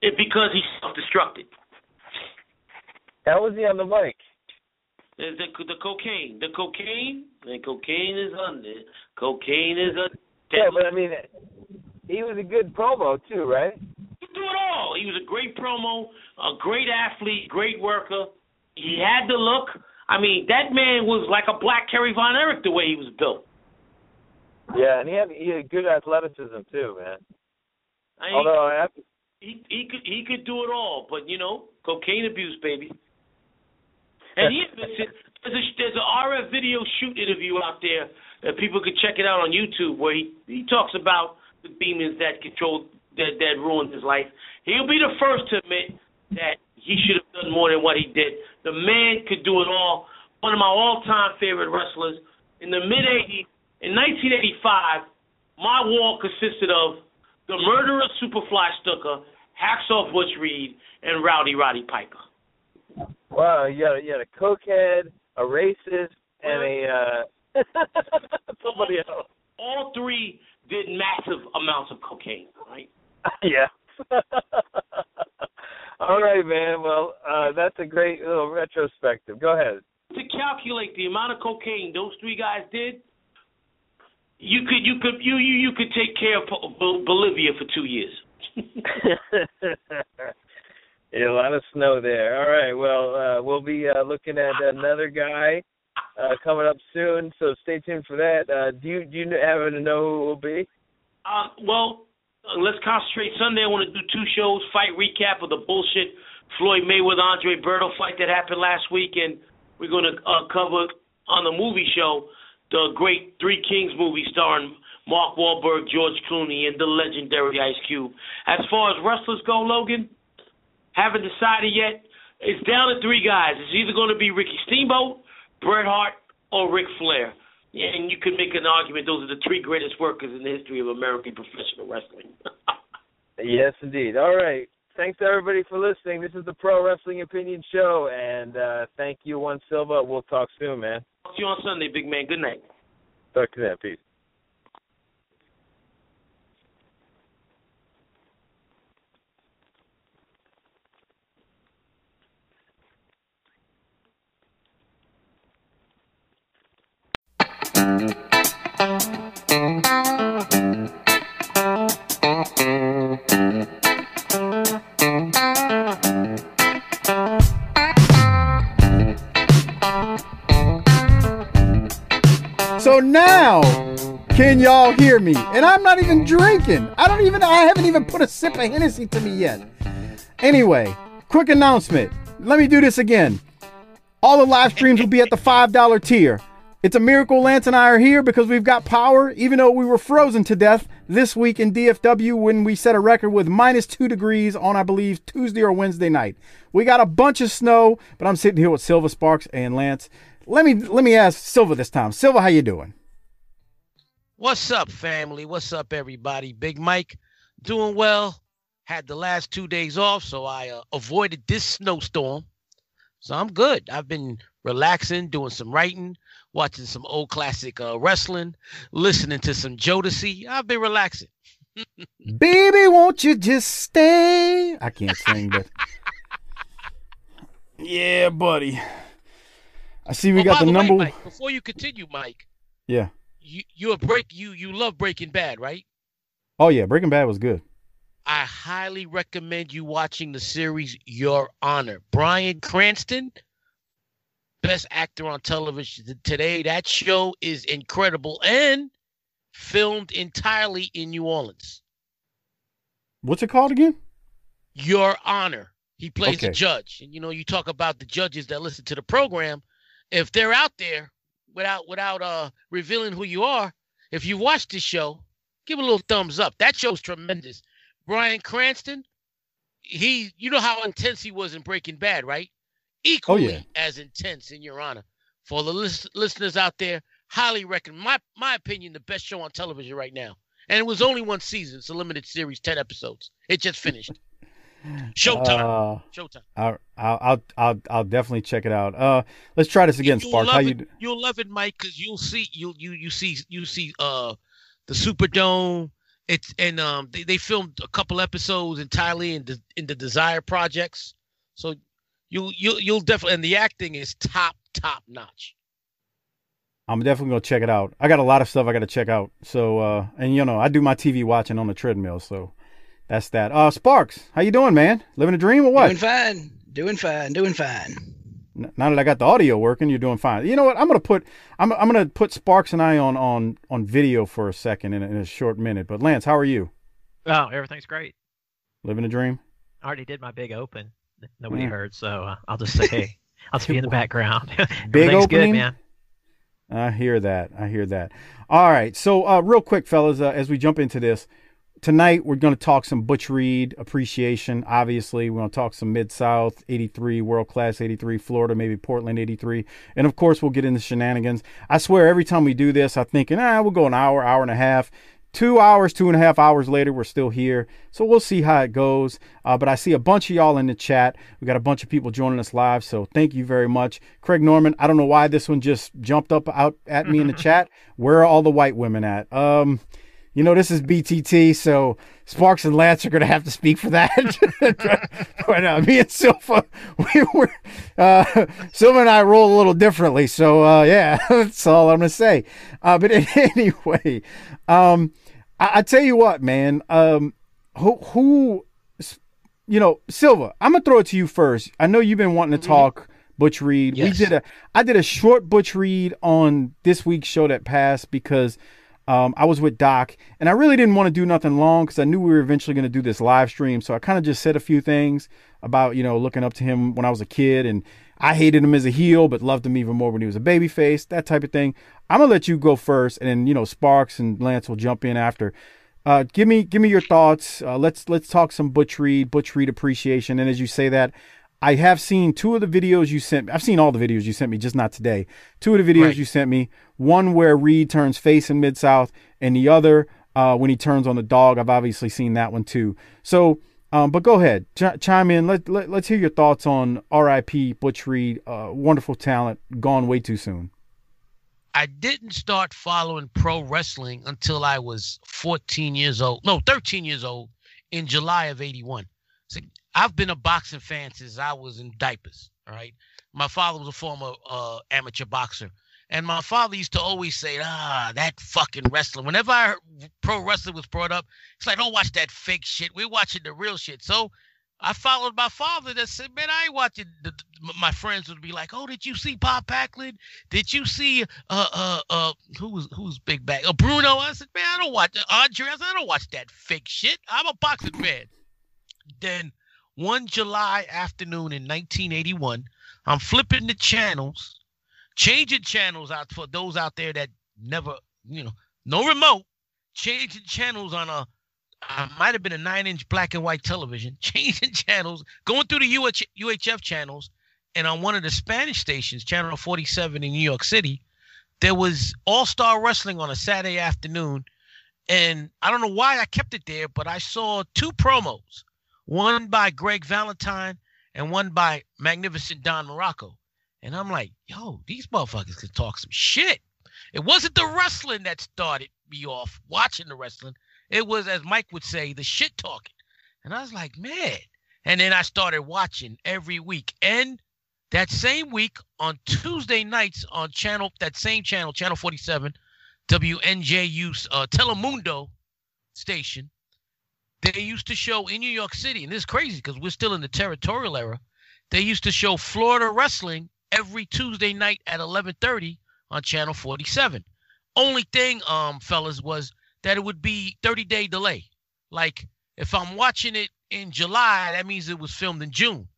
it's because he's self-destructed. How was he on the mic? The, the, the cocaine, the cocaine, the cocaine is under, cocaine is a. Yeah, but I mean, he was a good promo too, right? He could do it all. He was a great promo, a great athlete, great worker. He had the look. I mean, that man was like a black Kerry Von Erich the way he was built. Yeah, and he had he had good athleticism too, man. I mean, Although I have to, he he could he could do it all, but you know, cocaine abuse, baby. And he. There's a there's a RF video shoot interview out there that people could check it out on YouTube where he he talks about the demons that control that that ruined his life. He'll be the first to admit that he should have done more than what he did. The man could do it all. One of my all-time favorite wrestlers in the mid '80s. In 1985, my wall consisted of the murderer Superfly Snuka, Hacksaw Butch Reed, and Rowdy Roddy Piper. Wow, you had a, you had a cokehead, a racist, and a uh somebody else. All three did massive amounts of cocaine, right? yeah. All right, man. Well, uh that's a great little retrospective. Go ahead. To calculate the amount of cocaine those three guys did, you could you could you you, you could take care of Bo- Bo- Bolivia for two years. Yeah, a lot of snow there. All right. Well, uh, we'll be uh, looking at another guy uh, coming up soon, so stay tuned for that. Uh, do you do you happen to know who it will be? Uh, well, uh, let's concentrate. Sunday, I want to do two shows: fight recap of the bullshit Floyd Mayweather Andre Berto fight that happened last week, and we're going to uh, cover on the movie show the great Three Kings movie starring Mark Wahlberg, George Clooney, and the legendary Ice Cube. As far as wrestlers go, Logan, haven't decided yet. It's down to three guys. It's either going to be Ricky Steamboat, Bret Hart, or Ric Flair. Yeah, and you could make an argument those are the three greatest workers in the history of American professional wrestling. Yes, indeed. All right. Thanks everybody for listening. This is the Pro Wrestling Opinion Show, and uh, thank you, One Silva. We'll talk soon, man. See you on Sunday, big man. Good night. Talk to you then. Peace. So now, can y'all hear me? And I'm not even drinking. I don't even, I haven't even put a sip of Hennessy to me yet. Anyway, quick announcement. Let me do this again. All the live streams will be at the $5 tier. It's a miracle Lance and I are here because we've got power, even though we were frozen to death this week in DFW when we set a record with minus two degrees on, I believe, Tuesday or Wednesday night. We got a bunch of snow, but I'm sitting here with Silva Sparks and Lance. Let me let me ask Silva this time. Silva, how you doing? What's up, family? What's up, everybody? Big Mike, doing well. Had the last two days off, so I uh, avoided this snowstorm. So I'm good. I've been relaxing, doing some writing, watching some old classic uh, wrestling, listening to some Jodeci. I've been relaxing. Baby, won't you just stay? I can't sing, but yeah, buddy. I see we Oh, got by the way, number. Mike, before you continue, Mike, Yeah. you you a break you you love Breaking Bad, right? Oh yeah, Breaking Bad was good. I highly recommend you watching the series Your Honor. Bryan Cranston, best actor on television today. That show is incredible and filmed entirely in New Orleans. What's it called again? Your Honor. He plays Okay. the judge. And you know, you talk about the judges that listen to the program. If they're out there without without uh revealing who you are, if you watch this show, give a little thumbs up. That show's tremendous. Bryan Cranston, he you know how intense he was in Breaking Bad, right? Equally yeah. as intense in Your Honor. For the lis- listeners out there, highly recommend my my opinion, the best show on television right now. And it was only one season. It's a limited series, 10 episodes. It just finished. Showtime. Uh, Showtime. I'll, I'll, I'll, I'll, definitely check it out. Uh, let's try this again, You'll How you? it. You'll love it, Mike, because you'll see you you you see you see uh the Superdome. It's and um they, they filmed a couple episodes entirely in the in the Desire projects. So you you you'll definitely and the acting is top top notch. I'm definitely gonna check it out. I got a lot of stuff I got to check out. So, uh, and you know, I do my TV watching on the treadmill. So, that's that. Uh, Sparks, how you doing, man? Living a dream or what? Doing fine. Doing fine. Doing fine. Now that I got the audio working, you're doing fine. You know what? I'm gonna put I'm I'm gonna put Sparks and I on on on video for a second in a, in a short minute. But Lance, how are you? Oh, everything's great. Living a dream? I already did my big open. Nobody Mm. heard, so uh, I'll just say, hey, I'll just be in the background. Big opening? good, man. I hear that. I hear that. All right. So, uh, real quick, fellas, uh, as we jump into this, tonight we're going to talk some Butch Reed appreciation. Obviously, we're going to talk some Mid South 83, World Class 83, Florida, maybe Portland 83. And of course, we'll get into shenanigans. I swear, every time we do this, I'm thinking, ah, we'll go an hour, hour and a half. Two hours, two and a half hours later, we're still here. So we'll see how it goes. Uh, but I see a bunch of y'all in the chat. We got a bunch of people joining us live. So thank you very much. Craig Norman, I don't know why this one just jumped up out at me in the chat. Where are all the white women at? Um, you know, this is BTT, so Sparks and Lance are going to have to speak for that. but uh, me and Silva, we were, uh, Silva and I roll a little differently. So, uh, yeah, that's all I'm going to say. Uh, but anyway, um, I, I tell you what, man, um, who, who, you know, Silva, I'm going to throw it to you first. I know you've been wanting to talk Butch Reed. Yes. We did a, I did a short Butch Reed on this week's show that passed because um, I was with Doc, and I really didn't want to do nothing long because I knew we were eventually going to do this live stream. So I kind of just said a few things about you know looking up to him when I was a kid, and I hated him as a heel, but loved him even more when he was a babyface, that type of thing. I'm gonna let you go first, and then you know Sparks and Lance will jump in after. Uh, give me give me your thoughts. Uh, let's let's talk some Butch Reed, Butch Reed appreciation. And as you say that, I have seen two of the videos you sent. I've seen all the videos you sent me, just not today. Two of the videos Right. you sent me. One where Reed turns face in Mid South, and the other uh, when he turns on the dog. I've obviously seen that one too. So, um, but go ahead, ch- chime in. Let, let let's hear your thoughts on R.I.P. Butch Reed. Uh, wonderful talent, gone way too soon. I didn't start following pro wrestling until I was 14 years old. No, 13 years old in July of 81. So I've been a boxing fan since I was in diapers. All right. My father was a former uh, amateur boxer. And my father used to always say, ah, that fucking wrestler. Whenever I heard pro wrestling was brought up, it's like, don't watch that fake shit. We're watching the real shit. So I followed my father that said, man, I ain't watching. The, my friends would be like, oh, did you see Bob Backlund? Did you see uh uh uh who was who's big back? Uh, Bruno. I said, man, I don't watch Andre. I said, I don't watch that fake shit. I'm a boxing fan. Then one July afternoon in 1981, I'm flipping the channels, changing channels out for those out there that never, you know, no remote, changing channels on a I might have been a nine inch black and white television, changing channels, going through the UH, UHF channels, and on one of the Spanish stations, Channel 47 in New York City, there was All Star Wrestling on a Saturday afternoon. And I don't know why I kept it there, but I saw two promos one by Greg Valentine and one by Magnificent Don Muraco. And I'm like, yo, these motherfuckers could talk some shit. It wasn't the wrestling that started me off watching the wrestling. It was, as Mike would say, the shit talking. And I was like, man. And then I started watching every week. And that same week on Tuesday nights on channel, that same channel, Channel 47, WNJU's uh, Telemundo station, they used to show in New York City, and this is crazy because we're still in the territorial era. They used to show Florida wrestling every Tuesday night at 11:30 on Channel 47. Only thing, um, fellas, was that it would be 30 day delay. Like if I'm watching it in July, that means it was filmed in June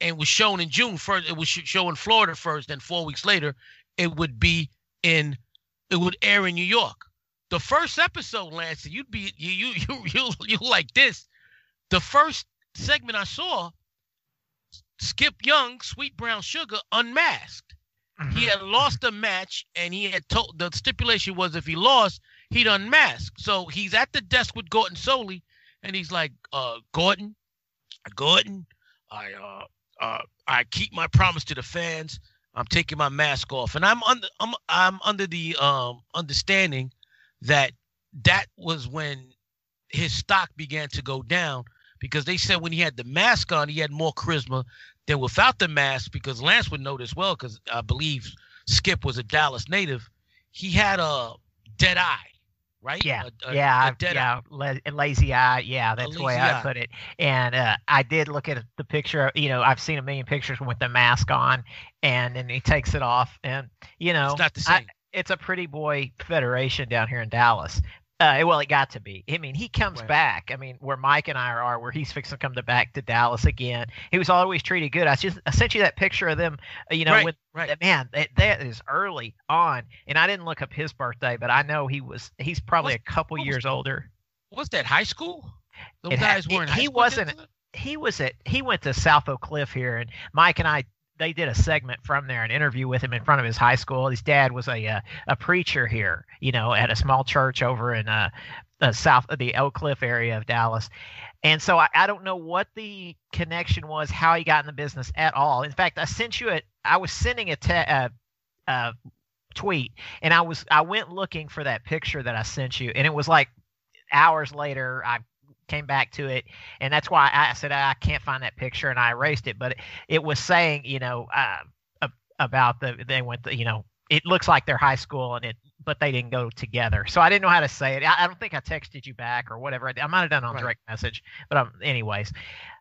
and was shown in June first. It was sh- shown in Florida first, then four weeks later, it would be in, it would air in New York. The first episode, Lance, you'd be you you you you you like this. The first segment I saw, Skip Young, Sweet Brown Sugar, unmasked. He mm-hmm. had lost a match, and he had told the stipulation was if he lost, he'd unmask. So he's at the desk with Gordon Solie, and he's like, uh, Gordon, Gordon, I uh uh I keep my promise to the fans. I'm taking my mask off, and I'm under I'm I'm under the um understanding that that was when his stock began to go down because they said when he had the mask on, he had more charisma than without the mask. Because Lance would know this well, because I believe Skip was a Dallas native. He had a dead eye, right? Yeah, A- a- yeah, a yeah, la- lazy eye. Yeah, that's the way I eye. put it. And uh, I did look at the picture. You know, I've seen a million pictures with the mask on, and then he takes it off, and you know, It's not the I- it's a pretty boy federation down here in Dallas. Uh, well, it got to be. I mean, he comes back. I mean, where Mike and I are, where he's fixing to come to back to Dallas again. He was always treated good. I just I sent you that picture of them. uh, You know, right, with right. man, that, that is early on, and I didn't look up his birthday, but I know he was. He's probably What's- a couple was- years older. What's that? High school? Those It guys were in he school wasn't-? He was at. He went to South Oak Cliff here, and Mike and I. They did a segment from there, an interview with him in front of his high school. His dad was a uh, a preacher here, you know, at a small church over in uh, south of the Oak Cliff area of Dallas. And so I, I don't know what the connection was, how he got in the business at all. In fact, I sent you a. I was sending a te- uh, uh, tweet, and I was I went looking for that picture that I sent you, and it was like hours later I came back to it, and that's why I said I can't find that picture, and I erased it. But it, it was saying, you know, uh, about the they went, the, you know, it looks like they're high school, and it, but they didn't go together. So I didn't know how to say it. I, I don't think I texted you back or whatever. I. I might have done on Right. direct message, but um, anyways,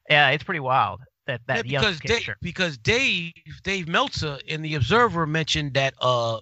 yeah, it's pretty wild that that yeah, young because Dave, picture. because Dave Dave Meltzer in the Observer mentioned that uh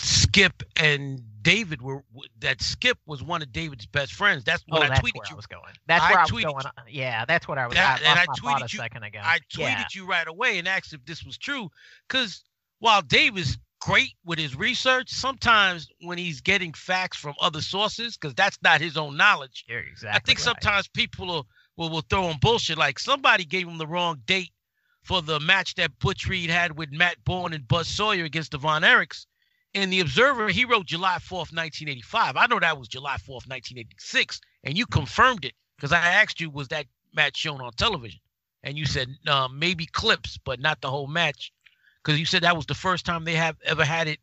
Skip and David were that Skip was one of David's best friends. That's Oh, when I that's tweeted where I was going. That's I where I was going. you. uh, Yeah, that's what I was. That- I and I tweeted a you- second ago. I tweeted yeah. you right away and asked if this was true. Because while Dave is great with his research, sometimes when he's getting facts from other sources, because that's not his own knowledge, You're exactly. I think right. sometimes people will, will will throw him bullshit. Like somebody gave him the wrong date for the match that Butch Reed had with Matt Bourne and Buzz Sawyer against Devon Von Erichs. In the Observer, he wrote July 4th, 1985. I know that was July 4th, 1986, and you confirmed it because I asked you, was that match shown on television? And you said uh, maybe clips, but not the whole match, because you said that was the first time they have ever had it,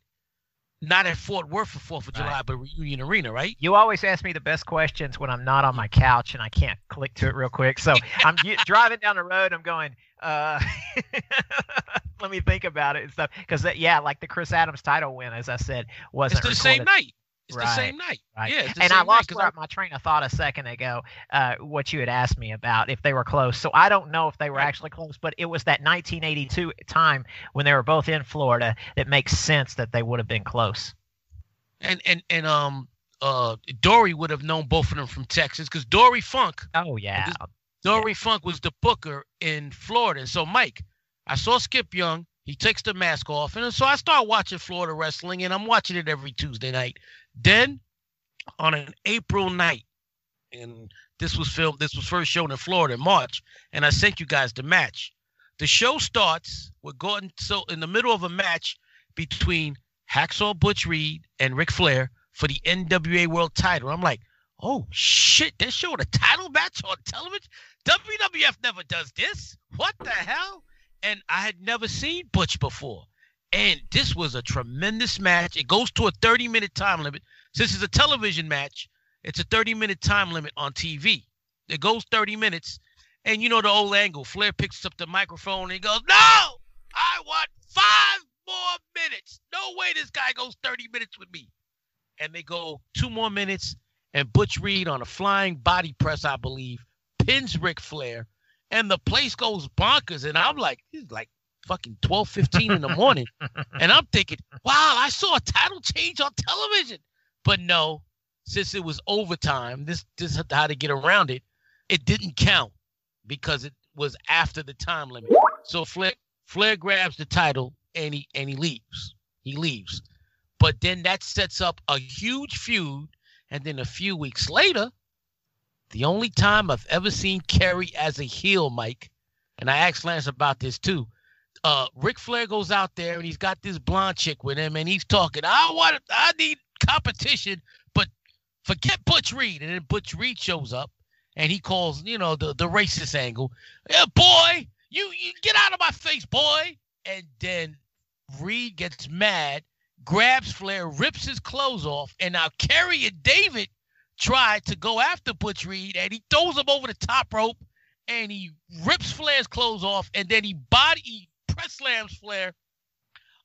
not at Fort Worth for Fourth of Right. July, but Reunion Arena, right? You always ask me the best questions when I'm not on my couch and I can't click to it real quick. So I'm driving down the road. I'm going. Uh, let me think about it and stuff. Because yeah, like the Chris Adams title win, as I said, wasn't It's the same night. It's the Right, same night. right. Yeah, the and I lost my train of thought a second ago. Uh, what you had asked me about if they were close. So I don't know if they were Right. actually close, but it was that 1982 time when they were both in Florida that makes sense that they would have been close. and and and um uh Dory would have known both of them from Texas because Dory Funk, Oh yeah, this- Dory Funk was the booker in Florida. And so Mike, I saw Skip Young. He takes the mask off, and so I start watching Florida wrestling, and I'm watching it every Tuesday night. Then on an April night, and this was filmed. This was first shown in Florida in March, and I sent you guys the match. The show starts with Gordon. So in the middle of a match between Hacksaw Butch Reed and Ric Flair for the NWA World Title. I'm like, oh shit, they're showing a title match on television. WWF never does this. What the hell? And I had never seen Butch before. And this was a tremendous match. It goes to a 30 minute time limit. Since it's a television match, it's a 30 minute time limit on TV. It goes 30 minutes. And you know the old angle. Flair picks up the microphone and he goes, No, I want five more minutes. No way this guy goes 30 minutes with me. And they go two more minutes. And Butch Reed on a flying body press, I believe, pins Ric Flair. And the place goes bonkers. And I'm like, it's like fucking 12, 15 in the morning. and I'm thinking, wow, I saw a title change on television. But no, since it was overtime, this this is how to get around it. it didn't count because it was after the time limit. So Flair Flair grabs the title and he and he leaves. He leaves. But then that sets up a huge feud. And then a few weeks later, the only time I've ever seen Kerry as a heel, Mike, and I asked Lance about this too. Uh, Ric Flair goes out there and he's got this blonde chick with him, and he's talking. I want, I need competition, but forget Butch Reed. And then Butch Reed shows up, and he calls, you know, the the racist angle. Yeah, boy, you you get out of my face, boy. And then Reed gets mad, grabs Flair, rips his clothes off, and now Kerry and David try to go after Butch Reed, and he throws him over the top rope, and he rips Flair's clothes off, and then he body press slams Flair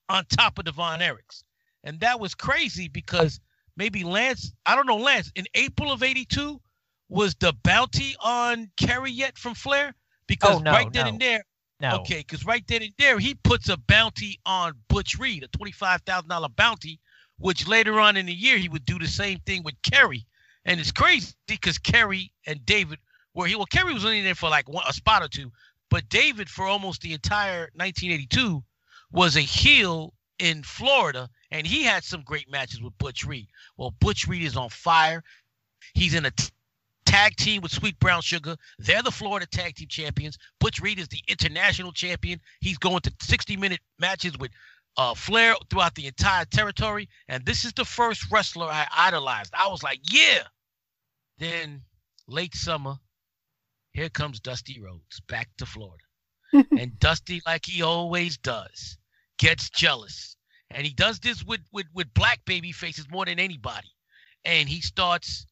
on top of Devon Von Erichs. And that was crazy because maybe Lance, I don't know, Lance, in April of 82, was the bounty on Kerry yet from Flair? Because Oh, no, right then no. and there, No. okay, because right then and there, he puts a bounty on Butch Reed, a $25,000 bounty, which later on in the year, he would do the same thing with Kerry. And it's crazy because Kerry and David were he well, Kerry was only there for like one, a spot or two, but David for almost the entire 1982 was a heel in Florida, and he had some great matches with Butch Reed. Well, Butch Reed is on fire. He's in a t- tag team with Sweet Brown Sugar. They're the Florida Tag Team Champions. Butch Reed is the international champion. He's going to 60 minute matches with uh, Flair throughout the entire territory. And this is the first wrestler I idolized. I was like, yeah. Then late summer, here comes Dusty Rhodes back to Florida. and Dusty, like he always does, gets jealous. And he does this with, with, with black baby faces more than anybody. And he starts,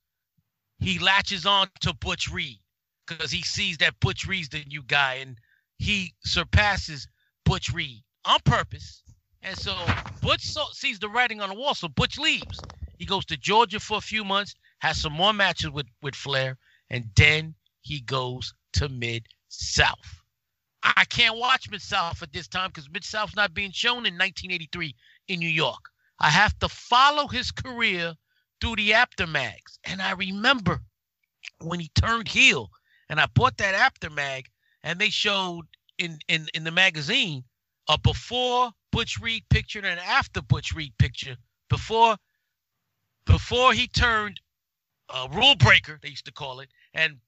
he latches on to Butch Reed because he sees that Butch Reed's the new guy and he surpasses Butch Reed on purpose. And so Butch saw, sees the writing on the wall. So Butch leaves. He goes to Georgia for a few months, has some more matches with, with Flair, and then he goes to Mid South. I can't watch Mid South at this time because Mid South's not being shown in 1983 in New York. I have to follow his career through the Apter mags. And I remember when he turned heel, and I bought that Apter mag, and they showed in in in the magazine a before Butch Reed picture and an after Butch Reed picture. Before before he turned a rule breaker, they used to call it, and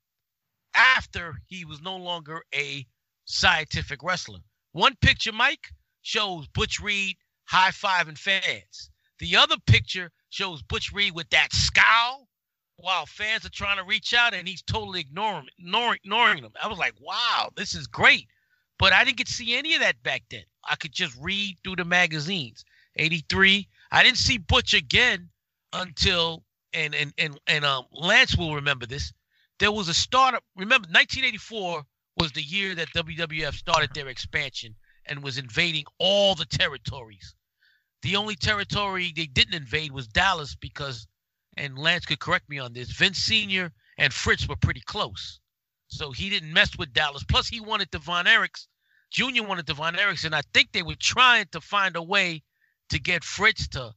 after he was no longer a scientific wrestler. One picture, Mike, shows Butch Reed high fiving fans. The other picture shows Butch Reed with that scowl while fans are trying to reach out and he's totally ignoring ignoring, ignoring them. I was like, wow, this is great. But I didn't get to see any of that back then. I could just read through the magazines. 83. I didn't see Butch again until and and and and um Lance will remember this. There was a startup. Remember, 1984 was the year that WWF started their expansion and was invading all the territories. The only territory they didn't invade was Dallas because, and Lance could correct me on this, Vince Sr. and Fritz were pretty close. So he didn't mess with Dallas. Plus, he wanted the Von Erichs. Junior wanted the Von Erichs, and I think they were trying to find a way to get Fritz to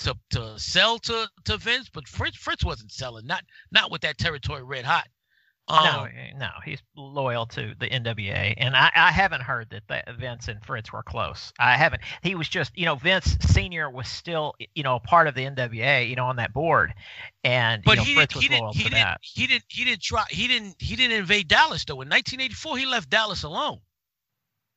to to sell to to Vince, but Fritz Fritz wasn't selling. Not not with that territory red hot. no, Um, eh, no, he's loyal to the NWA, and I, I haven't heard that, that Vince and Fritz were close. I haven't. He was just, you know, Vince Senior was still, you know, part of the NWA, you know, on that board, and But you know, he Fritz didn't. was He didn't. loyal He to didn't. that. He didn't. He didn't try. He didn't. He didn't invade Dallas though. In 1984, he left Dallas alone.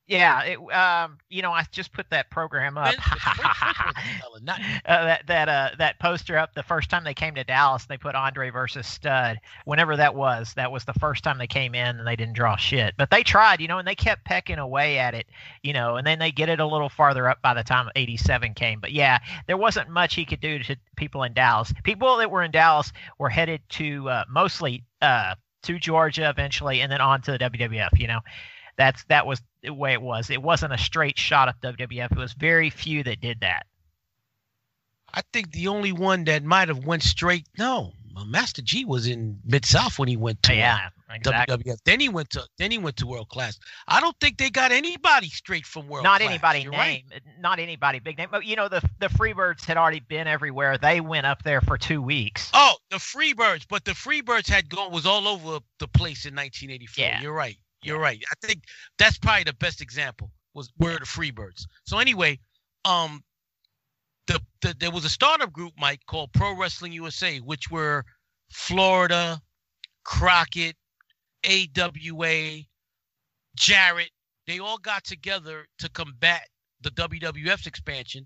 Yeah, it, um, you know, I just put that program up. Vince, Fritz, Fritz wasn't selling. Not, uh, that that uh that poster up the first time they came to Dallas, they put Andre versus Stud. Whenever that was, that was the first time they came in and they didn't draw shit. But they tried, you know, and they kept pecking away at it, you know, and then they get it a little farther up by the time 87 came. But yeah, there wasn't much he could do to people in Dallas. People that were in Dallas were headed to uh, mostly uh to Georgia eventually and then on to the WWF, you know. That's that was the way it was. It wasn't a straight shot at WWF. It was very few that did that. I think the only one that might have went straight. No, Master G was in Mid South when he went to uh, yeah, exactly. WWF. Then he went to then he went to World Class. I don't think they got anybody straight from World not Class. anybody You're name, right. not anybody big name. But you know, the the Freebirds had already been everywhere. They went up there for two weeks. Oh, the Freebirds, but the Freebirds had gone was all over the place in 1984. Yeah. You're right. You're right. I think that's probably the best example was were the Freebirds. So anyway, um, the, the there was a startup group, Mike, called Pro Wrestling USA, which were Florida, Crockett, AWA, Jarrett. They all got together to combat the WWF's expansion.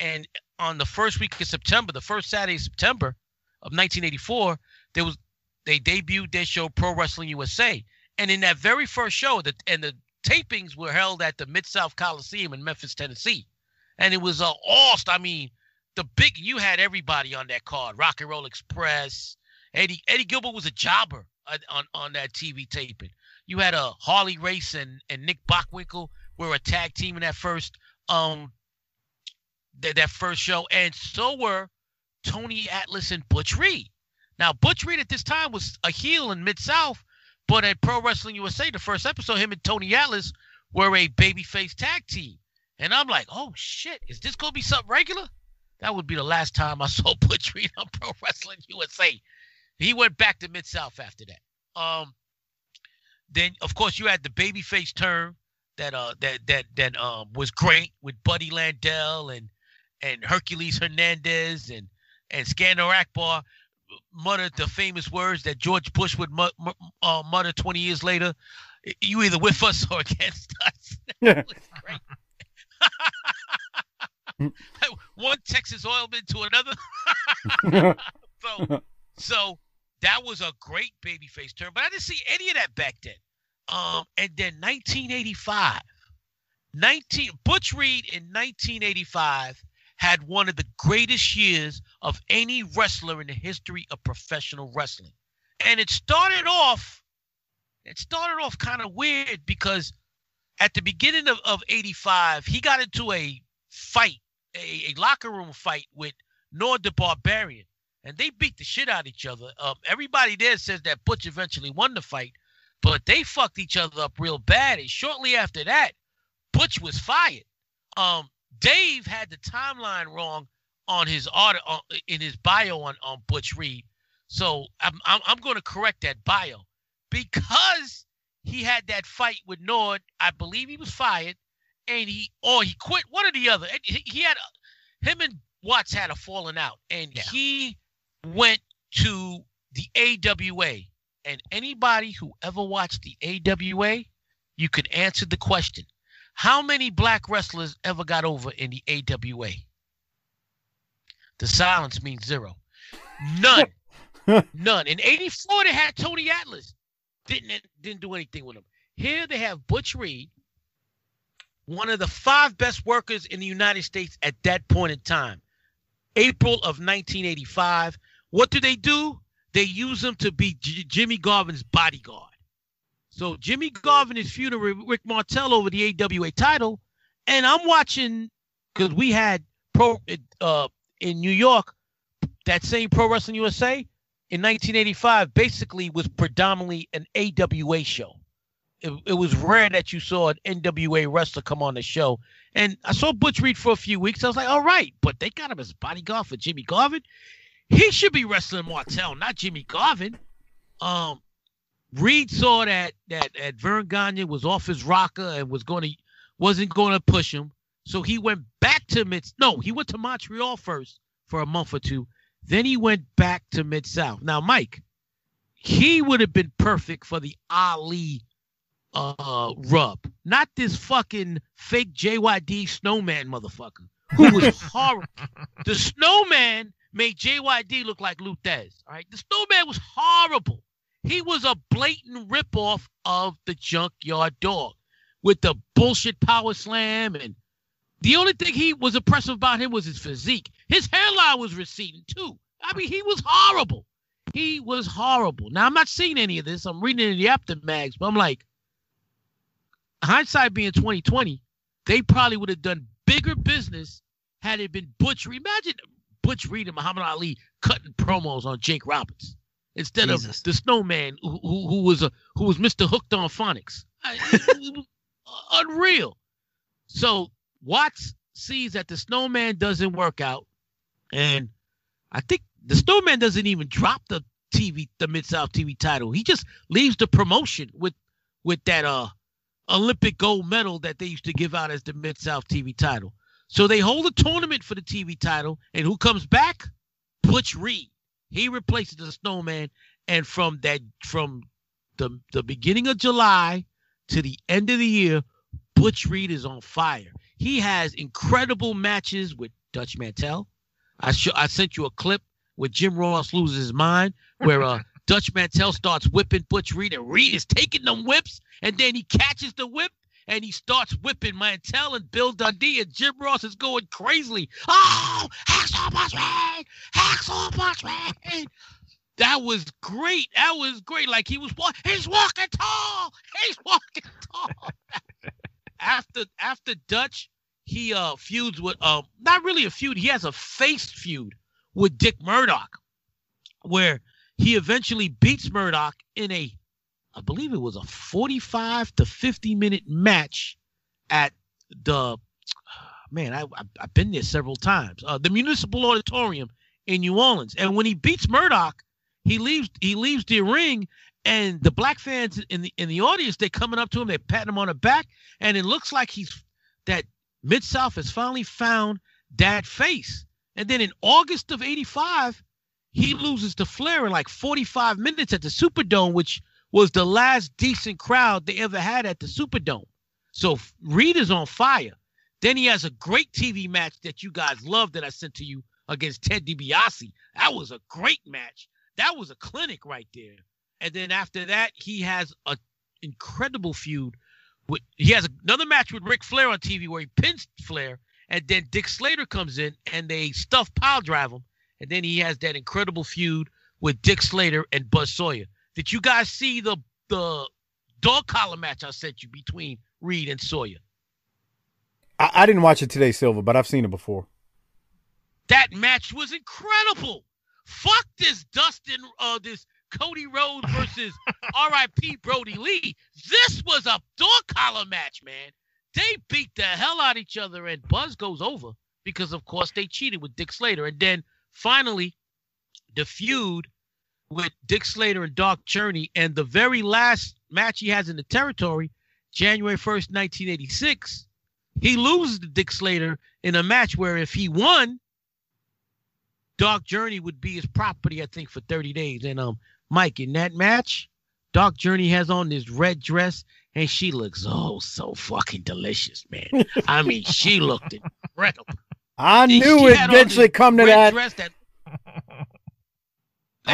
And on the first week of September, the first Saturday of September of 1984, there was they debuted their show Pro Wrestling USA. And in that very first show, that and the tapings were held at the Mid South Coliseum in Memphis, Tennessee. And it was a all I mean, the big you had everybody on that card. Rock and Roll Express. Eddie Eddie Gilbert was a jobber on, on, that TV taping. You had a Harley Race and, and Nick Bockwinkel were a tag team in that first um that, that first show, and so were Tony Atlas and Butch Reed. Now, Butch Reed at this time was a heel in Mid South, but at Pro Wrestling USA, the first episode, him and Tony Atlas were a babyface tag team. And I'm like, oh shit, is this gonna be something regular? That would be the last time I saw Butch Reed on Pro Wrestling USA. He went back to Mid South after that. Um, then of course you had the babyface turn that uh that that that um was great with Buddy Landel and and Hercules Hernandez and and Skandor Akbar muttered the famous words that George Bush would uh, mutter 20 years later. You either with us or against us. Great. One Texas oilman to another. so, so that was a great babyface turn, but I didn't see any of that back then. Um, and then 1985, 19 Butch Reed in 1985 had one of the greatest years of any wrestler in the history of professional wrestling. And it started off, it started off kind of weird because at the beginning of, of 85, he got into a fight, a, a locker room fight with Nord the Barbarian. And they beat the shit out of each other. Um, everybody there says that Butch eventually won the fight, but they fucked each other up real bad. And shortly after that, Butch was fired. Um, Dave had the timeline wrong on his auto uh, in his bio on, on Butch Reed. So I'm I'm, I'm going to correct that bio because he had that fight with Nord. I believe he was fired, and he or he quit one or the other. And He, he had a, him and Watts had a falling out, and Yeah. he went to the AWA. And anybody who ever watched the AWA, you could answer the question: How many black wrestlers ever got over in the AWA? The silence means zero. None. None. In 84, they had Tony Atlas. Didn't didn't do anything with him. Here they have Butch Reed, one of the five best workers in the United States at that point in time. April of 1985. What do they do? They use him to be Jimmy Garvin's bodyguard. So Jimmy Garvin is feuding with Rick Martel over the AWA title, and I'm watching because we had pro uh, in New York that same Pro Wrestling USA in 1985 basically was predominantly an AWA show. It, it was rare that you saw an NWA wrestler come on the show. And I saw Butch Reed for a few weeks. I was like, all right, but they got him as bodyguard for Jimmy Garvin. He should be wrestling Martel, not Jimmy Garvin. Um, Reed saw that that that Verne Gagne was off his rocker and was going to wasn't going to push him, so he went back to mid. No, he went to Montreal first for a month or two. Then he went back to Mid South. Now, Mike, he would have been perfect for the Ali uh rub, not this fucking fake JYD snowman motherfucker who was horrible. the snowman made JYD look like Lou Thesz. All right, the snowman was horrible. He was a blatant ripoff of the junkyard dog with the bullshit power slam and the only thing he was impressive about him was his physique. His hairline was receding too. I mean, he was horrible. He was horrible. Now I'm not seeing any of this. I'm reading it in the Apter mags, but I'm like, hindsight being 2020, they probably would have done bigger business had it been Butch. Imagine Butch Reed and Muhammad Ali cutting promos on Jake Roberts instead Jesus. of the Snowman who, who, who was a who was Mr. Hooked on Phonics. I- unreal. So Watts sees that the Snowman doesn't work out, and I think the Snowman doesn't even drop the TV, the Mid South TV title. He just leaves the promotion with with that uh Olympic gold medal that they used to give out as the Mid South TV title. So they hold a tournament for the TV title, and who comes back? Butch Reed. He replaces the Snowman, and from that from the the beginning of July to the end of the year, Butch Reed is on fire. He has incredible matches with Dutch Mantel. I sh- I sent you a clip where Jim Ross loses his mind, where uh Dutch Mantel starts whipping Butch Reed, and Reed is taking them whips, and then he catches the whip and he starts whipping Mantell and Bill Dundee, and Jim Ross is going crazily. Oh, Hacksaw Reed! Hacksaw Reed! That was great. That was great. Like he was walking, he's walking tall. He's walking tall. after after Dutch, he uh feuds with um not really a feud. He has a face feud with Dick Murdoch, where he eventually beats Murdoch in a, I believe it was a 45 to 50 minute match at the, man, I, I I've been there several times. Uh, the Municipal Auditorium in New Orleans, and when he beats Murdoch, he leaves he leaves the ring. And the black fans in the in the audience, they're coming up to him, they're patting him on the back, and it looks like he's that Mid South has finally found that face. And then in August of 85, he loses to Flair in like 45 minutes at the Superdome, which was the last decent crowd they ever had at the Superdome. So Reed is on fire. Then he has a great TV match that you guys love that I sent to you against Ted DiBiase. That was a great match. That was a clinic right there. And then after that, he has a incredible feud with he has another match with Ric Flair on TV where he pins Flair, and then Dick Slater comes in and they stuff pile drive him, and then he has that incredible feud with Dick Slater and Buzz Sawyer. Did you guys see the the dog collar match I sent you between Reed and Sawyer? I, I didn't watch it today, Silva, but I've seen it before. That match was incredible. Fuck this Dustin, uh, this Cody Rhodes versus R.I.P. Brodie Lee. This was a dog collar match, man. They beat the hell out of each other, and Buzz goes over because, of course, they cheated with Dick Slater. And then finally, the feud with Dick Slater and Dark Journey, and the very last match he has in the territory, January 1st, 1986, he loses to Dick Slater in a match where if he won, Dark Journey would be his property, I think, for 30 days. And um, Mike, in that match, Dark Journey has on this red dress, and she looks oh so fucking delicious, man. I mean, she looked incredible. I knew it eventually come to that. dress that-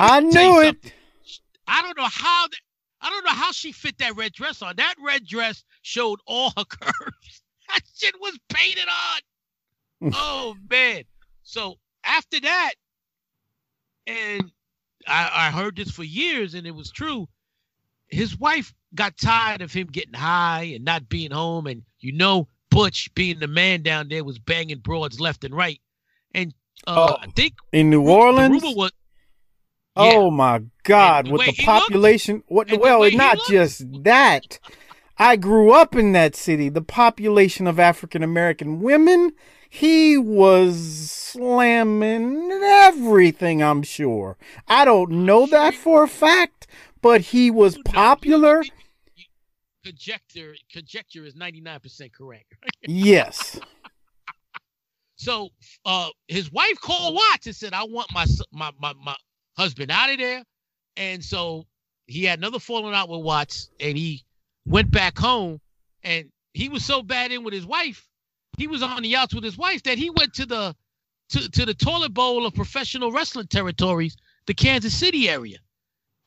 I knew it. something. I don't know how that, I don't know how she fit that red dress on. That red dress showed all her curves. That shit was painted on. oh man. So after that, and I, I heard this for years, and it was true. His wife got tired of him getting high and not being home, and you know, Butch being the man down there was banging broads left and right. And uh, Oh, I think In New the Orleans? rumor was Oh my God! And With the he looked, population, what? Well, he not looked. just that. I grew up in that city. The population of African American women, he was slamming everything. I'm sure. I don't know that for a fact, but he was popular. Conjecture, conjecture is ninety nine percent correct. Yes. So, uh, his wife called Watts and said, "I want my my my, my husband out of there," and so he had another falling out with Watts, and he went back home, and he was so bad in with his wife, he was on the outs with his wife that he went to the to, to the toilet bowl of professional wrestling territories, the Kansas City area,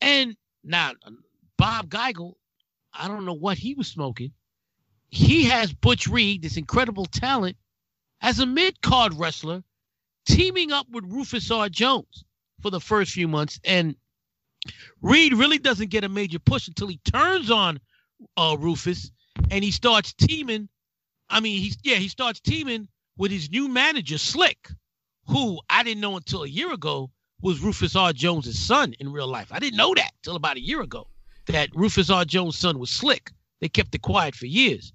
and now Bob Geigel, I don't know what he was smoking. He has Butch Reed, this incredible talent, as a mid card wrestler, teaming up with Rufus R. Jones for the first few months. And Reed really doesn't get a major push until he turns on uh, Rufus and he starts teaming. I mean, he's yeah, he starts teaming with his new manager, Slick, who I didn't know until a year ago was Rufus R. Jones's son in real life. I didn't know that till about a year ago that Rufus R. Jones' son was slick. They kept it quiet for years.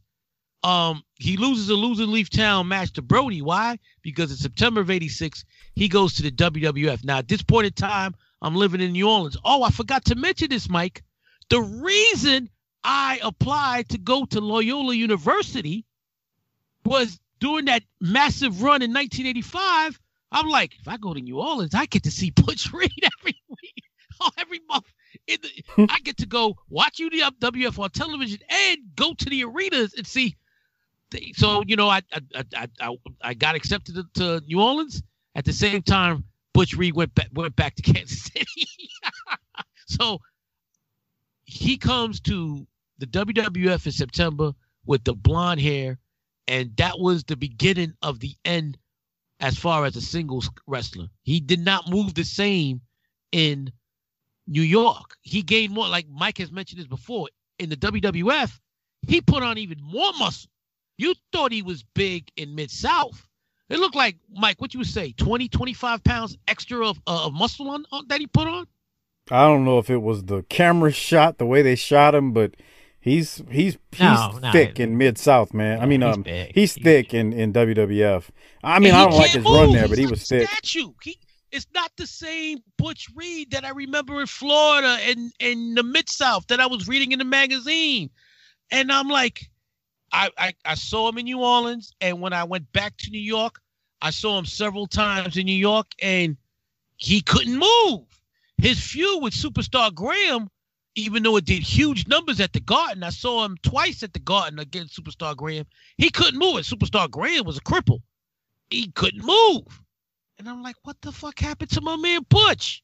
Um, he loses a losing Leaf Town match to Brody. Why? Because in September of 86, he goes to the WWF. Now, at this point in time, I'm living in New Orleans. Oh, I forgot to mention this, Mike. The reason I applied to go to Loyola University was during that massive run in 1985. I'm like, if I go to New Orleans, I get to see Butch Reed every week, oh, every month. The, I get to go watch UWF on television and go to the arenas and see. So you know, I I, I I I got accepted to New Orleans. At the same time, Butch Reed went back went back to Kansas City. so he comes to the WWF in September with the blonde hair, and that was the beginning of the end as far as a singles wrestler. He did not move the same in New York. He gained more, like Mike has mentioned this before. In the WWF, he put on even more muscle. You thought he was big in Mid South. It looked like, Mike, what you say, 20, 25 pounds extra of, uh, of muscle on, on that he put on? I don't know if it was the camera shot, the way they shot him, but He's he's he's No, no, thick in mid South, man. I mean, he's um, big. he's He's thick in in WWF. I mean, I don't like can't his run there, but he was like a thick. Statue. He, it's not the same Butch Reed that I remember in Florida and in the Mid South that I was reading in the magazine. And I'm like, I, I I saw him in New Orleans, and when I went back to New York, I saw him several times in New York, and he couldn't move. His feud with Superstar Graham, even though it did huge numbers at the Garden, I saw him twice at the Garden against Superstar Graham. He couldn't move. And Superstar Graham was a cripple. He couldn't move. And I'm like, what the fuck happened to my man Butch?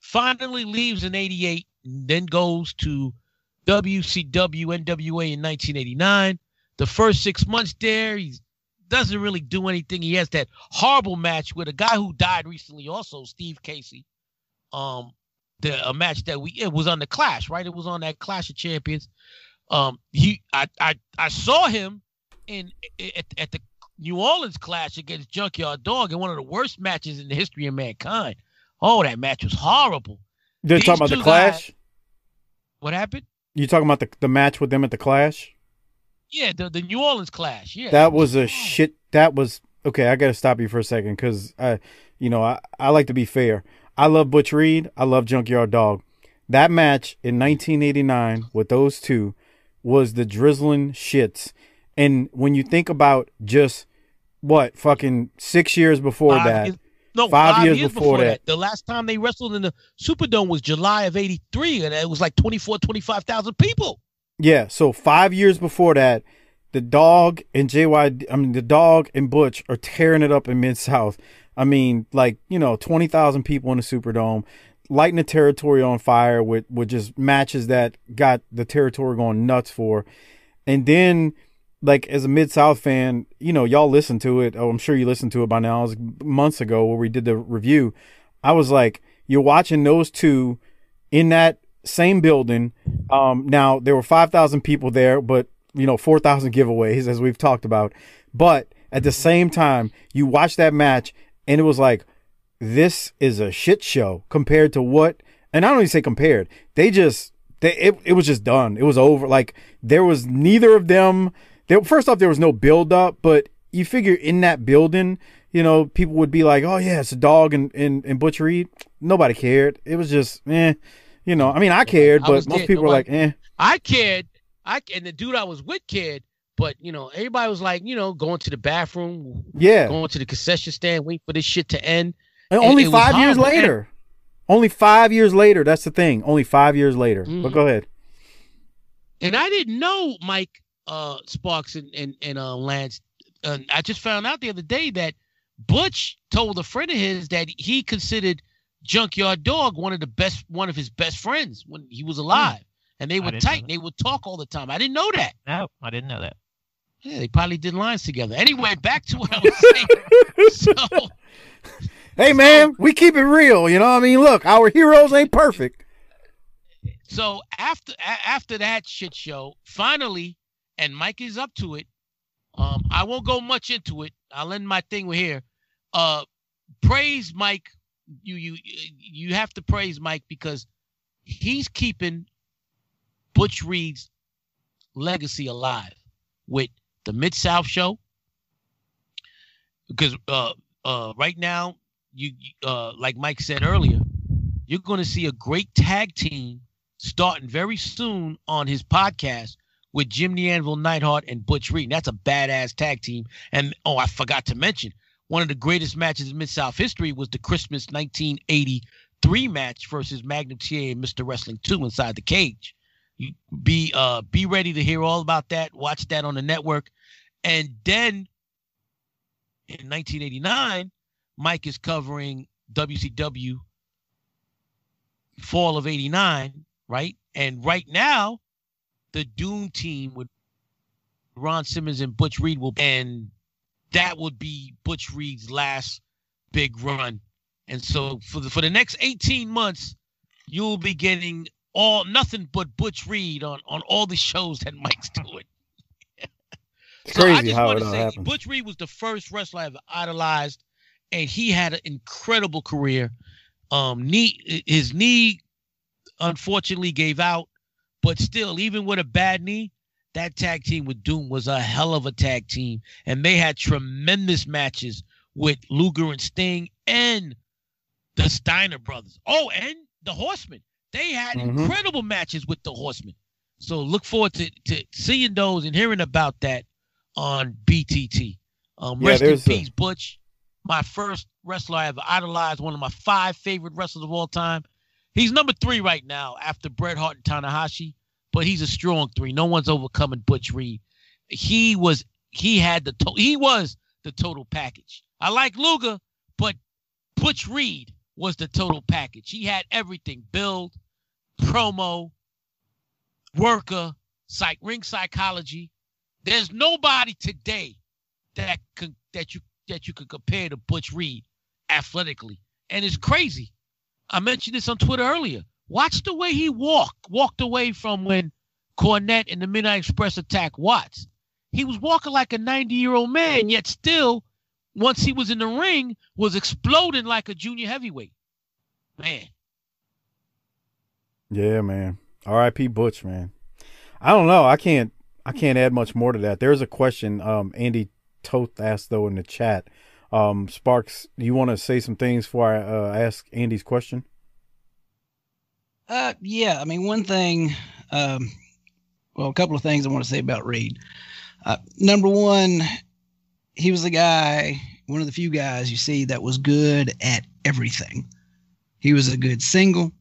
Finally leaves in 88, then goes to WCW NWA in 1989. The first six months there, he doesn't really do anything. He has that horrible match with a guy who died recently, also Steve Casey. Um, the a match that we it was on the Clash, right? It was on that Clash of Champions. Um, he I I I saw him in at, at the New Orleans Clash against Junkyard Dog in one of the worst matches in the history of mankind. Oh, that match was horrible. They're These talking about the Clash. What happened? You talking about the the match with them at the Clash? Yeah, the, the New Orleans Clash. Yeah, That was a shit. That was okay. I got to stop you for a second because I, you know, I I like to be fair. I love Butch Reed. I love Junkyard Dog. That match in 1989 with those two was the drizzling shits. And when you think about just what fucking six years before Five that, years- no, five five, years years, before before, that. that. The last time they wrestled in the Superdome was July of 83, and it was like 24, 25,000 people. Yeah, so five years before that, the dog and JY, I mean, the dog and Butch are tearing it up in Mid South. I mean, like, you know, 20,000 people in the Superdome, lighting the territory on fire with, with just matches that got the territory going nuts for. And then, like, as a Mid South fan, you know, y'all listen to it. Oh, I'm sure you listened to it by now. It was months ago where we did the review. I was like, you're watching those two in that same building. Um, now there were five thousand people there, but you know four thousand giveaways as we've talked about. But at the same time, you watch that match, and it was like, this is a shit show compared to what. And I don't even say compared. They just they it, it was just done. It was over. Like there was neither of them. There, first off, there was no build up, but you figure in that building, you know, people would be like, "Oh yeah, it's a dog and and, and Butch Reed." Nobody cared. It was just, eh. You know, I mean, I cared, I but most there. people were like, "Eh." I cared. I and the dude I was with cared, but you know, everybody was like, you know, going to the bathroom, Yeah. going to the concession stand, waiting for this shit to end. And And only five years later. Only five years later. That's the thing. Only five years later. But Mhm. go ahead. And I didn't know Mike uh, Sparks and and, and uh, Lance. Uh, I just found out the other day that Butch told a friend of his that he considered Junkyard Dog one of the best, one of his best friends when he was alive, and they were tight. They would talk all the time. I didn't know that. No, I didn't know that. Yeah, they probably did lines together. Anyway, back to what I was saying. so Hey man, we keep it real. You know what I mean? Look, our heroes ain't perfect. so after a- after that shit show, finally, and Mike is up to it. Um, I won't go much into it. I'll end my thing with here. Uh, praise Mike. You you you have to praise Mike because he's keeping Butch Reed's legacy alive with the Mid South show. Because uh uh right now you uh like Mike said earlier, you're going to see a great tag team starting very soon on his podcast with Jim the Anvil and Butch Reed. That's a badass tag team. And oh, I forgot to mention one of the greatest matches in Mid South history was the Christmas 1983 match versus Magnum TA and Mr. Wrestling 2 inside the cage. You be uh be ready to hear all about that. Watch that on the network. And then in 1989, Mike is covering WCW fall of 89, right? And right now, the Doom team with Ron Simmons and Butch Reed will and that would be Butch Reed's last big run. And so for the for the next 18 months, you'll be getting all nothing but Butch Reed on on all the shows that Mike's doing. It's so I crazy just how want it to say. Butch Reed was the first wrestler I ever idolized, and he had an incredible career. Um, knee his knee unfortunately gave out, but still, even with a bad knee, that tag team with Doom was a hell of a tag team, and they had tremendous matches with Luger and Sting and the Steiner brothers. Oh, and the Horsemen. They had Mhm. incredible matches with the Horsemen. So look forward to, to seeing those and hearing about that on BTT. Um, Yeah, rest in there's a- peace, Butch. My first wrestler I ever idolized, one of my five favorite wrestlers of all time. He's number three right now after Bret Hart and Tanahashi, but he's a strong three. No one's overcoming Butch Reed. He was he had the to- he was the total package. I like Luger, but Butch Reed was the total package. He had everything: build, promo, worker, psych, ring psychology. There's nobody today that could that you that you could compare to Butch Reed athletically, and it's crazy. I mentioned this on Twitter earlier. Watch the way he walked walked away from when Cornette and the Midnight Express attacked Watts. He was walking like a 90 year old man, yet still, once he was in the ring, was exploding like a junior heavyweight. Man, Yeah, man. R.I.P. Butch, man. I don't know. I can't. I can't add much more to that. There's a question. Um, Andy Toth asked though in the chat. Um, Sparks, do you want to say some things before I uh, ask Andy's question? Uh, yeah. I mean, one thing, um, well, a couple of things I want to say about Reed. Uh, number one, he was the guy, one of the few guys you see that was good at everything. He was a good single.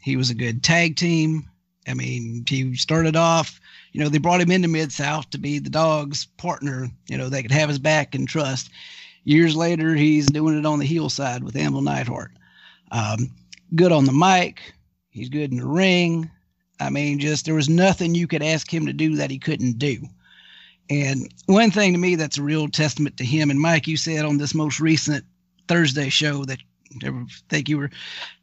He was a good tag team. I mean, he started off, you know, they brought him into Mid South to be the dog's partner, you know, they could have his back and trust. Years later, he's doing it on the heel side with Anvil Neidhart. Um, good on the mic. He's good in the ring. I mean, just there was nothing you could ask him to do that he couldn't do. And one thing to me that's a real testament to him, and Mike, you said on this most recent Thursday show that I think you were,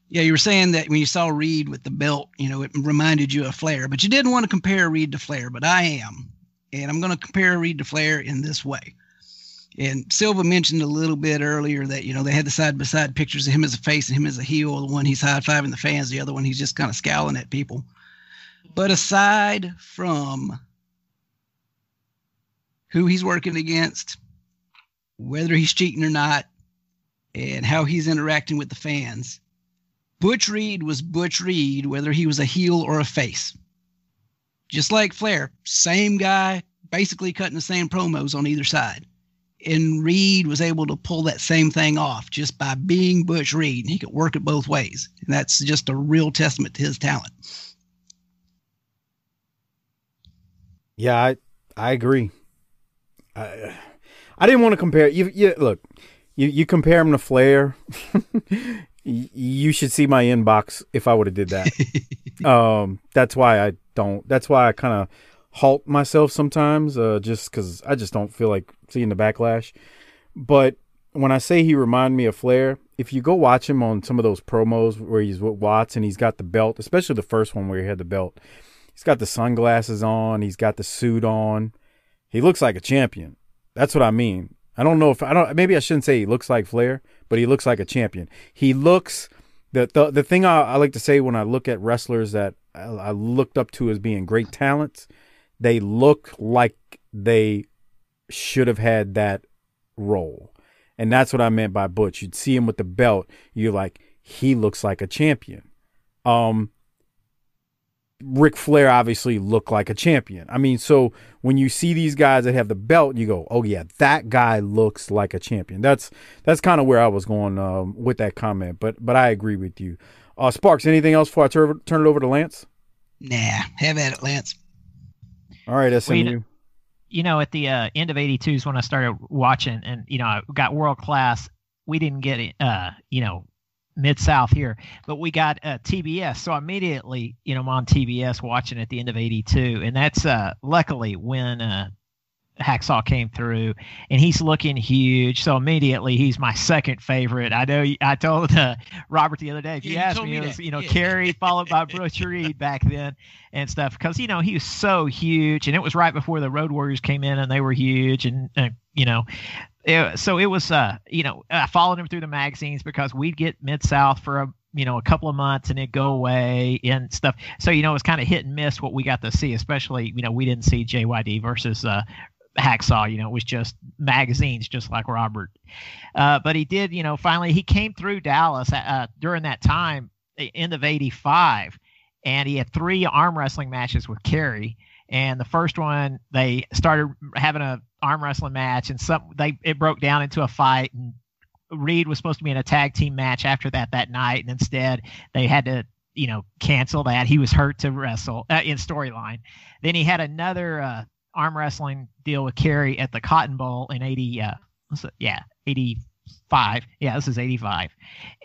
yeah, you were saying that when you saw Reed with the belt, you know, it reminded you of Flair, but you didn't want to compare Reed to Flair, but I am. And I'm going to compare Reed to Flair in this way. And Silva mentioned a little bit earlier that, you know, they had the side by side pictures of him as a face and him as a heel. The one he's high fiving the fans, the other one he's just kind of scowling at people. But aside from who he's working against, whether he's cheating or not, and how he's interacting with the fans, Butch Reed was Butch Reed, whether he was a heel or a face. Just like Flair, same guy, basically cutting the same promos on either side. And Reed was able to pull that same thing off just by being Butch Reed. He could work it both ways. And that's just a real testament to his talent. Yeah, I I agree. I I didn't want to compare. You, you look, you you compare him to Flair. you should see my inbox if I would have did that. um, that's why I don't. That's why I kind of halt myself sometimes, uh, just because I just don't feel like seeing the backlash. But when I say he reminded me of Flair, if you go watch him on some of those promos where he's with Watts and he's got the belt, especially the first one where he had the belt, he's got the sunglasses on, he's got the suit on. He looks like a champion. That's what I mean. I don't know if I don't. Maybe I shouldn't say he looks like Flair, but he looks like a champion. He looks the the the thing I, I like to say when I look at wrestlers that I, I looked up to as being great talents, they look like they should have had that role, and that's what I meant by Butch. You'd see him with the belt, you're like, he looks like a champion. Um, Ric Flair obviously looked like a champion. I mean, so when you see these guys that have the belt, you go, "Oh yeah, that guy looks like a champion." That's that's kind of where I was going um, with that comment. But but I agree with you. Uh, Sparks, anything else before I turn turn it over to Lance? Nah, have at it, Lance. All right, SMU. Well, you know, at the uh, end of '82 is when I started watching, and you know, I got world class. We didn't get uh, you know, mid south here, but we got uh, TBS. So immediately, you know, I'm on TBS watching at the end of '82, and that's uh, luckily when uh, Hacksaw came through, and he's looking huge. So immediately, he's my second favorite. I know. I told uh, Robert the other day, if you you asked me, me it was you know Yeah. Kerry followed by Butch Reed back then and stuff because you know he was so huge, and it was right before the Road Warriors came in, and they were huge, and uh, you know. it- so it was, uh, you know, I followed him through the magazines because we'd get Mid South for a, you know, a couple of months and it'd go away and stuff. So you know, it was kind of hit and miss what we got to see. Especially, you know, we didn't see JYD versus uh, Hacksaw. You know, it was just magazines, just like Robert. Uh, but he did, you know, finally he came through Dallas uh, during that time, end of '85, and he had three arm wrestling matches with Kerry. And the first one, they started having a arm wrestling match, and some they it broke down into a fight. And Reed was supposed to be in a tag team match after that that night, and instead they had to you know cancel that. He was hurt to wrestle uh, in storyline. Then he had another uh, arm wrestling deal with Kerry at the Cotton Bowl in eighty. Uh, what's it? yeah, eighty five. Yeah, this is eighty five,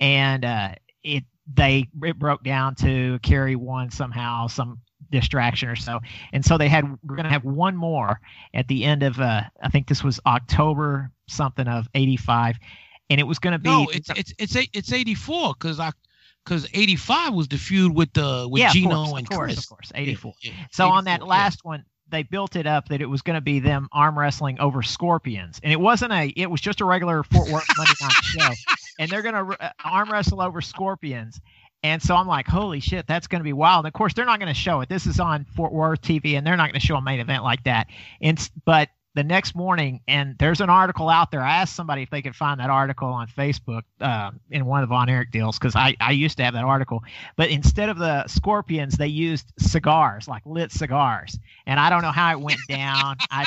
and uh, it they it broke down to Kerry won somehow some distraction or so and so they had we're going to have one more at the end of uh i think this was october something of 85 and it was going to be No, it's it's it's it's 84 because I because 85 was the feud with the with yeah, Gino course, and of course, Chris. of course, 84. Yeah, yeah, So on that 84, last one, they built it up that it was going to be them arm wrestling over scorpions, and it wasn't a. It was just a regular Fort Worth Monday night show, and they're going to uh, arm wrestle over scorpions. And so I'm like, holy shit, that's going to be wild. And of course, they're not going to show it. This is on Fort Worth TV, and they're not going to show a main event like that. And but the next morning, and there's an article out there. I asked somebody if they could find that article on Facebook uh, in one of the Von Erich deals because I, I used to have that article. But instead of the scorpions, they used cigars, like lit cigars. And I don't know how it went down. I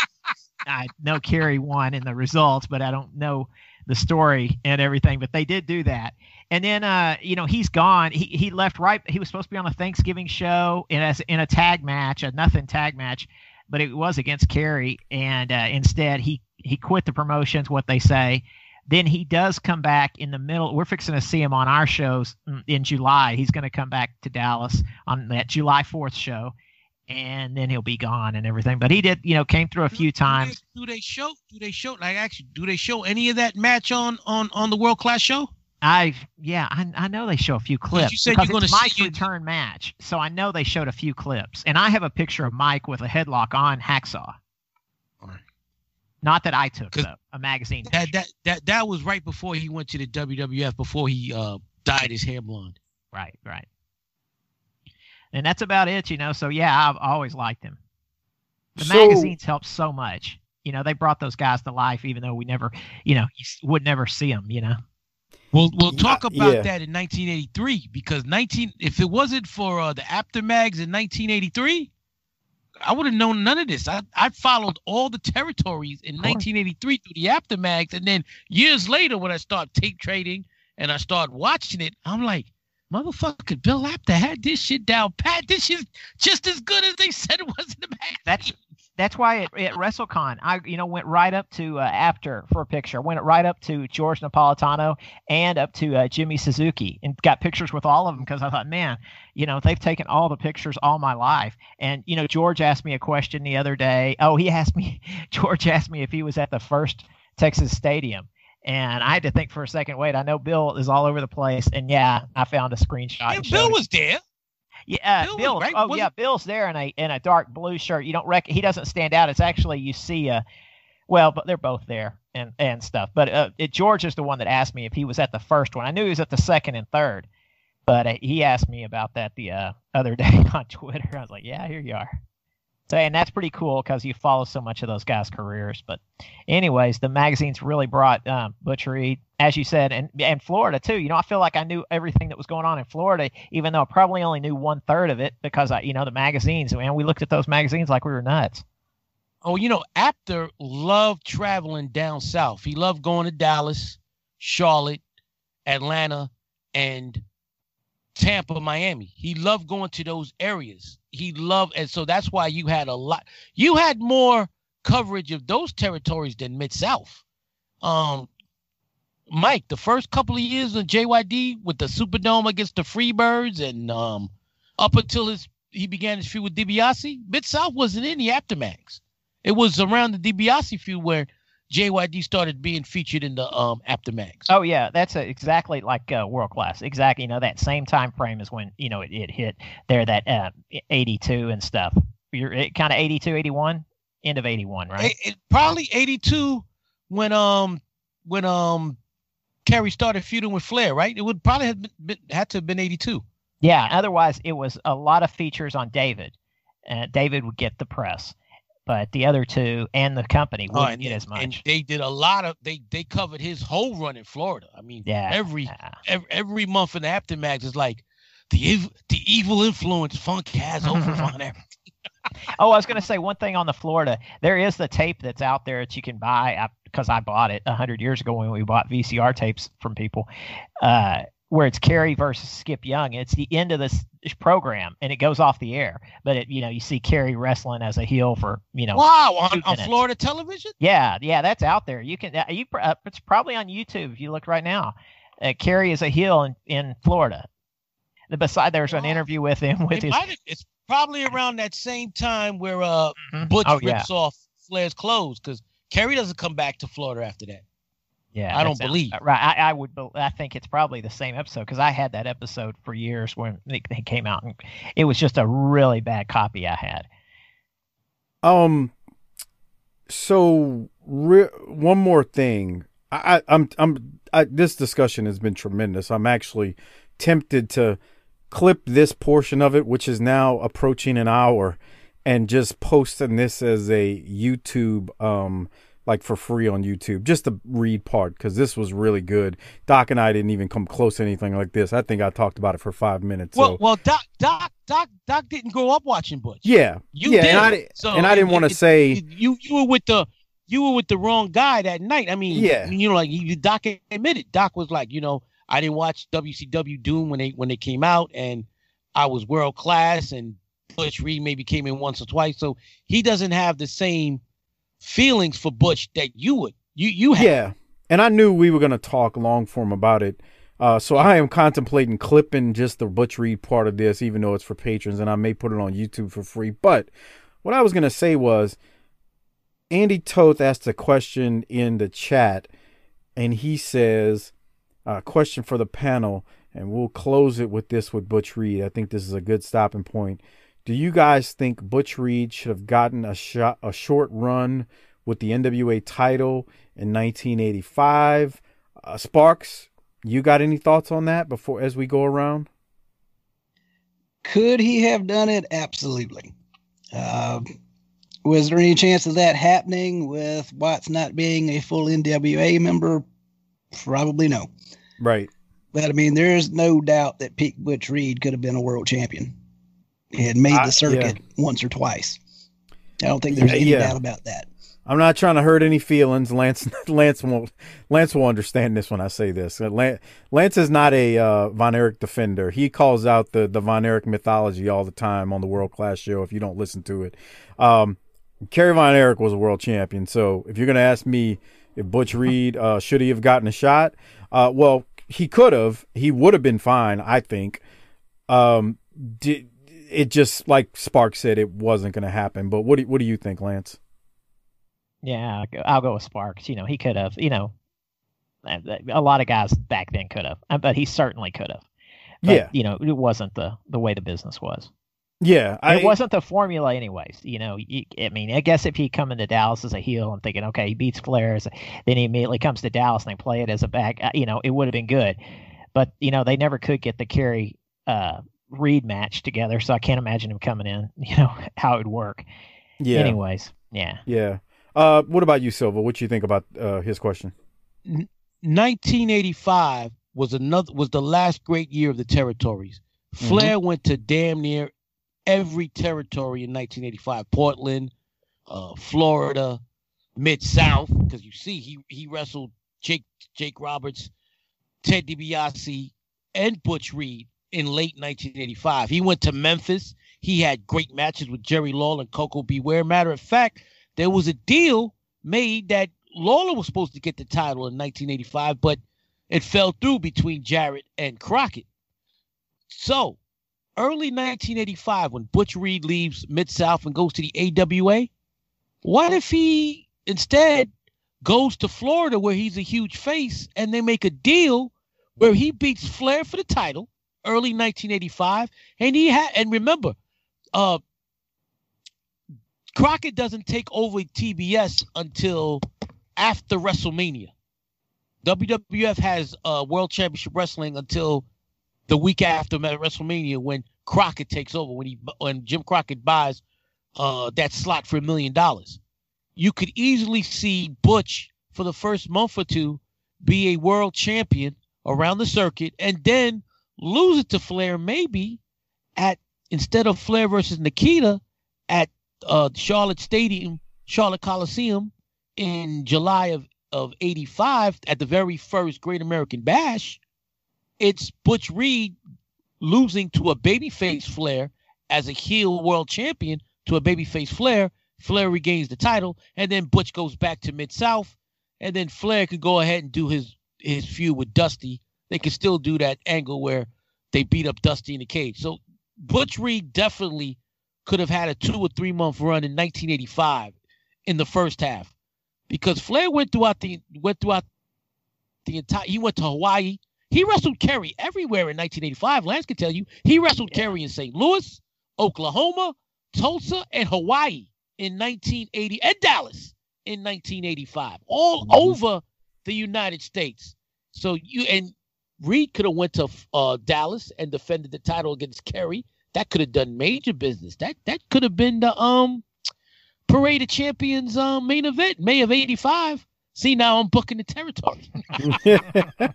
I know Kerry won in the results, but I don't know the story and everything. But they did do that. And then uh, you know, he's gone. He he left right he was supposed to be on a Thanksgiving show in as in a tag match, a nothing tag match, but it was against Kerry. And uh, instead he he quit the promotions, what they say. Then he does come back in the middle. We're fixing to see him on our shows in July. He's going to come back to Dallas on that July 4th show, and then he'll be gone and everything. But he did, you know, came through a few Do they- times. Do they show? Do they show? Like actually, do they show any of that match on on on the world class show? I yeah, I, I know they show a few clips you said because you're gonna it's see- Mike's you- return match, so I know they showed a few clips, and I have a picture of Mike with a headlock on Hacksaw. Alright. Not that I took though, a magazine. That that that that was right before he went to the WWF. Before he uh dyed his hair blonde. Right, right. And that's about it, you know. So yeah, I've always liked him. The So- magazines help so much. You know, they brought those guys to life, even though we never, you know, you would never see them. You know. We'll we'll talk about yeah. that in 1983 because 19 if it wasn't for uh, the Apter mags in 1983, I would have known none of this. I I followed all the territories in 1983 through the Apter mags, and then years later when I start tape trading and I start watching it, I'm like, motherfucker, Bill Apter had this shit down pat. This is just as good as they said it was in the magazine. That's that's why at, at WrestleCon, I you know went right up to uh, Apter for a picture. Went right up to George Napolitano and up to uh, Jimmy Suzuki and got pictures with all of them because I thought, man, you know they've taken all the pictures all my life. And you know George asked me a question the other day. Oh, he asked me. George asked me if he was at the first Texas Stadium. And I had to think for a second. Wait, I know Bill is all over the place, and yeah, I found a screenshot. Yeah, Bill was there. Yeah, Bill Bill. right, oh wasn't- yeah, Bill's there in a in a dark blue shirt. You don't rec. He doesn't stand out. It's actually you see a Well, but they're both there and and stuff. But uh, it, George is the one that asked me if he was at the first one. I knew he was at the second and third, but uh, he asked me about that the uh, other day on Twitter. I was like, yeah, here you are. So, and that's pretty cool because you follow so much of those guys' careers. But, anyways, the magazines really brought um, Butch Reed, as you said, and and Florida too. You know, I feel like I knew everything that was going on in Florida, even though I probably only knew one third of it because I, you know, the magazines. Man, we looked at those magazines like we were nuts. Oh, you know, Apter loved traveling down south. He loved going to Dallas, Charlotte, Atlanta, and Tampa, Miami. He loved going to those areas. He loved, and so that's why you had a lot. You had more coverage of those territories than Mid South. Um, Mike, the first couple of years in JYD with the Superdome against the Freebirds, and um, up until his he began his feud with DiBiase, Mid South wasn't in the Apter mags. It was around the DiBiase feud where JYD started being featured in the um Apter mags. Oh yeah, that's a, exactly like uh, world class. Exactly, you know that same time frame is when you know it, it hit there that uh, 82 and stuff. You're kind of 82, 81, end of 81, right? It, it, probably 82 when um when um Kerry started feuding with Flair, right? It would probably have been, been, had to have been 82. Yeah, otherwise it was a lot of features on David. Uh, David would get the press but the other two and the company wouldn't oh, get as much. And they did a lot of they they covered his whole run in Florida. I mean, yeah, every yeah. every, every month in the Apter mag is like the the evil influence Funk has over Von Erich. oh, I was going to say one thing on the Florida. There is the tape that's out there that you can buy because I, I, bought it hundred years ago when we bought VCR tapes from people. Uh, where it's Kerry versus Skip Young. It's the end of this program, and it goes off the air. But it, you know, you see Kerry wrestling as a heel for you know. Wow, on, on Florida television. Yeah, yeah, that's out there. You can, uh, you, uh, it's probably on YouTube if you look right now. Uh, Kerry is a heel in, in Florida. The beside there's an interview with him with his. it's probably around that same time where uh mm-hmm. Butch oh, rips yeah. off Flair's clothes because Kerry doesn't come back to Florida after that. Yeah, I don't believe. Right, I, I, would. I think it's probably the same episode because I had that episode for years when they, they came out, and it was just a really bad copy I had. Um. So, re- one more thing. I, I I'm I'm I, this discussion has been tremendous. I'm actually tempted to clip this portion of it, which is now approaching an hour, and just posting this as a YouTube um like for free on YouTube, just the read part because this was really good. Doc and I didn't even come close to anything like this. I think I talked about it for five minutes. Well, so. well, Doc, Doc, Doc, Doc didn't grow up watching Butch. Yeah, you yeah, did. and I, so, and I didn't want to say you you were with the you were with the wrong guy that night. I mean, yeah, you know, like Doc admitted. Doc was like, you know, I didn't watch WCW Doom when they when they came out, and I was world class, and Butch Reed maybe came in once or twice, so he doesn't have the same feelings for Butch that you would. You you. Yeah, and I knew we were going to talk long form about it. Uh, so I am contemplating clipping just the Butch Reed part of this, even though it's for patrons, and I may put it on YouTube for free. But what I was going to say was, Andy Toth asked a question in the chat, and he says, uh, "Question for the panel." And we'll close it with this with Butch Reed. I think this is a good stopping point. Do you guys think Butch Reed should have gotten a shot, a short run with the NWA title in 1985. Uh, Sparks, you got any thoughts on that before as we go around? Could he have done it? Absolutely. Uh, was there any chance of that happening with Watts not being a full NWA member? Probably no. Right. But I mean, there's no doubt that Pete Butch Reed could have been a world champion. He had made the circuit yeah. once or twice. I don't think there's any yeah. doubt about that. I'm not trying to hurt any feelings. Lance Lance will Lance will understand this when I say this. Lance, Lance is not a uh, Von Erich defender. He calls out the the Von Erich mythology all the time on the World Class Show. If you don't listen to it, um, Kerry Von Erich was a world champion. So if you're going to ask me if Butch Reed uh, should he have gotten a shot, uh, well, he could have. He would have been fine, I think. Um, did, it just like Spark said, it wasn't going to happen. But what do what do you think, Lance? Yeah, I'll go with Sparks. You know, he could have. You know, a lot of guys back then could have, uh, but he certainly could have. But, yeah. You know, it wasn't the the way the business was. Yeah, I, it wasn't the formula, anyways. You know, I mean, I guess if he come into Dallas as a heel, I'm thinking, okay, he beats Flair, as a, then he immediately comes to Dallas and they play it as a back. uh, You know, it would have been good, but you know, they never could get the Kerry uh, Reed match together, so I can't imagine him coming in. You know how it would work. yeah, Anyways, yeah. yeah. Uh, what about you, Silva? What you think about uh, his question? 1985 was another was the last great year of the territories. Flair went to damn near every territory in 1985. Portland, uh, Florida, Mid South, because you see he he wrestled Jake Jake Roberts, Ted DiBiase, and Butch Reed in late 1985. He went to Memphis. He had great matches with Jerry Lawler and Koko B. Ware. Matter of fact, there was a deal made that Lawler was supposed to get the title in 1985, but it fell through between Jarrett and Crockett. So, early 1985, when Butch Reed leaves Mid South and goes to the AWA, what if he instead goes to Florida where he's a huge face and they make a deal where he beats Flair for the title early 1985 and he had and remember uh Crockett doesn't take over TBS until after WrestleMania. WWF has uh, World Championship Wrestling until the week after WrestleMania when Crockett takes over when he when Jim Crockett buys uh, that slot for a million dollars. You could easily see Butch for the first month or two be a world champion around the circuit and then lose it to Flair maybe at instead of Flair versus Nikita at uh, Charlotte Stadium, Charlotte Coliseum in July of, of 85 at the very first Great American Bash. It's Butch Reed losing to a babyface Flair as a heel world champion to a babyface Flair. Flair regains the title, and then Butch goes back to Mid South, and then Flair can go ahead and do his his feud with Dusty. They could still do that angle where they beat up Dusty in the cage. So Butch Reed definitely could have had a two or three month run in 1985 in the first half because Flair went throughout the went throughout the entire. He went to Hawaii. He wrestled Kerry everywhere in 1985. Lance can tell you he wrestled Kerry in St. Louis, Oklahoma, Tulsa, and Hawaii in 1980 and Dallas in 1985, all mm-hmm. over the United States. So you and Reed could have went to uh, Dallas and defended the title against Kerry. That could have done major business. That that could have been the um Parade of Champions um main event, May of '85. See now I'm booking the territory.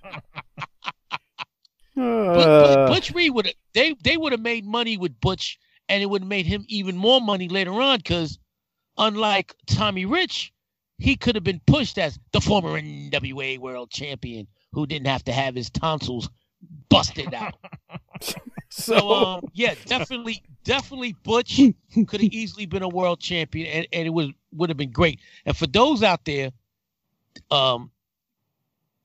But, but Uh, Butch Reed would have they they would have made money with Butch, and it would have made him even more money later on. Because unlike Tommy Rich, he could have been pushed as the former NWA World Champion who didn't have to have his tonsils busted out. so, um, yeah, definitely, definitely Butch could have easily been a world champion, and, and it was would have been great. And for those out there, um,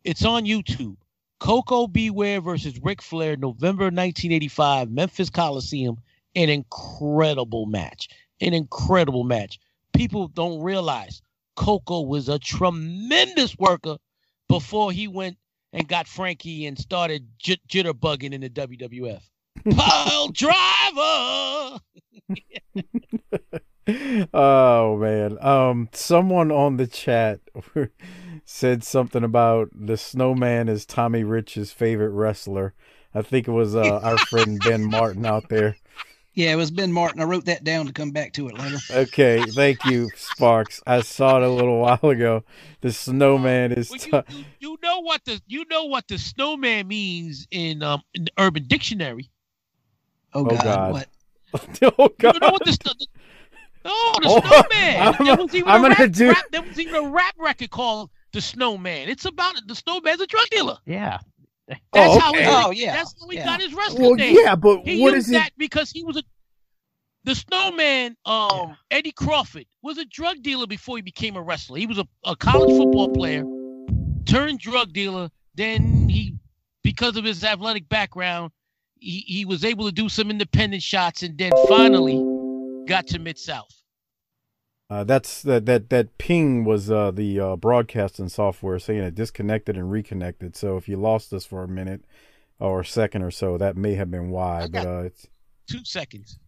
it's on YouTube. Koko B. Ware versus Ric Flair, November 1985, Memphis Coliseum. An incredible match. An incredible match. People don't realize Koko was a tremendous worker before he went and got Frankie and started j- jitterbugging in the WWF. Pile driver. oh man. Um, someone on the chat said something about the snowman is Tommy Rich's favorite wrestler. I think it was uh, our friend Ben Martin out there. Yeah, it was Ben Martin. I wrote that down to come back to it later. Okay, thank you, Sparks. I saw it a little while ago. The snowman is. Well, you, you, you know what the you know what the snowman means in um in the Urban Dictionary. Oh, Oh, God, God. what? oh You know what the, sn- the Oh, the Oh, snowman. I'm- there was even I'm a gonna rap, do- rap, there was even a rap record called The Snowman. It's about. The snowman's a drug dealer. Yeah. That's Oh, how okay. he Oh, yeah, that's how he yeah. got his wrestling Well, name. yeah, but He what used is it? that because he was a the snowman, um, Eddie Crawford was a drug dealer before he became a wrestler. He was a, a college football player, turned drug dealer. Then he, because of his athletic background, he, he was able to do some independent shots, and then finally got to Mid South. Uh, that's that that that ping was uh, the uh, broadcasting software saying it disconnected and reconnected. So if you lost us for a minute or a second or so, that may have been why. But uh, it's Two seconds.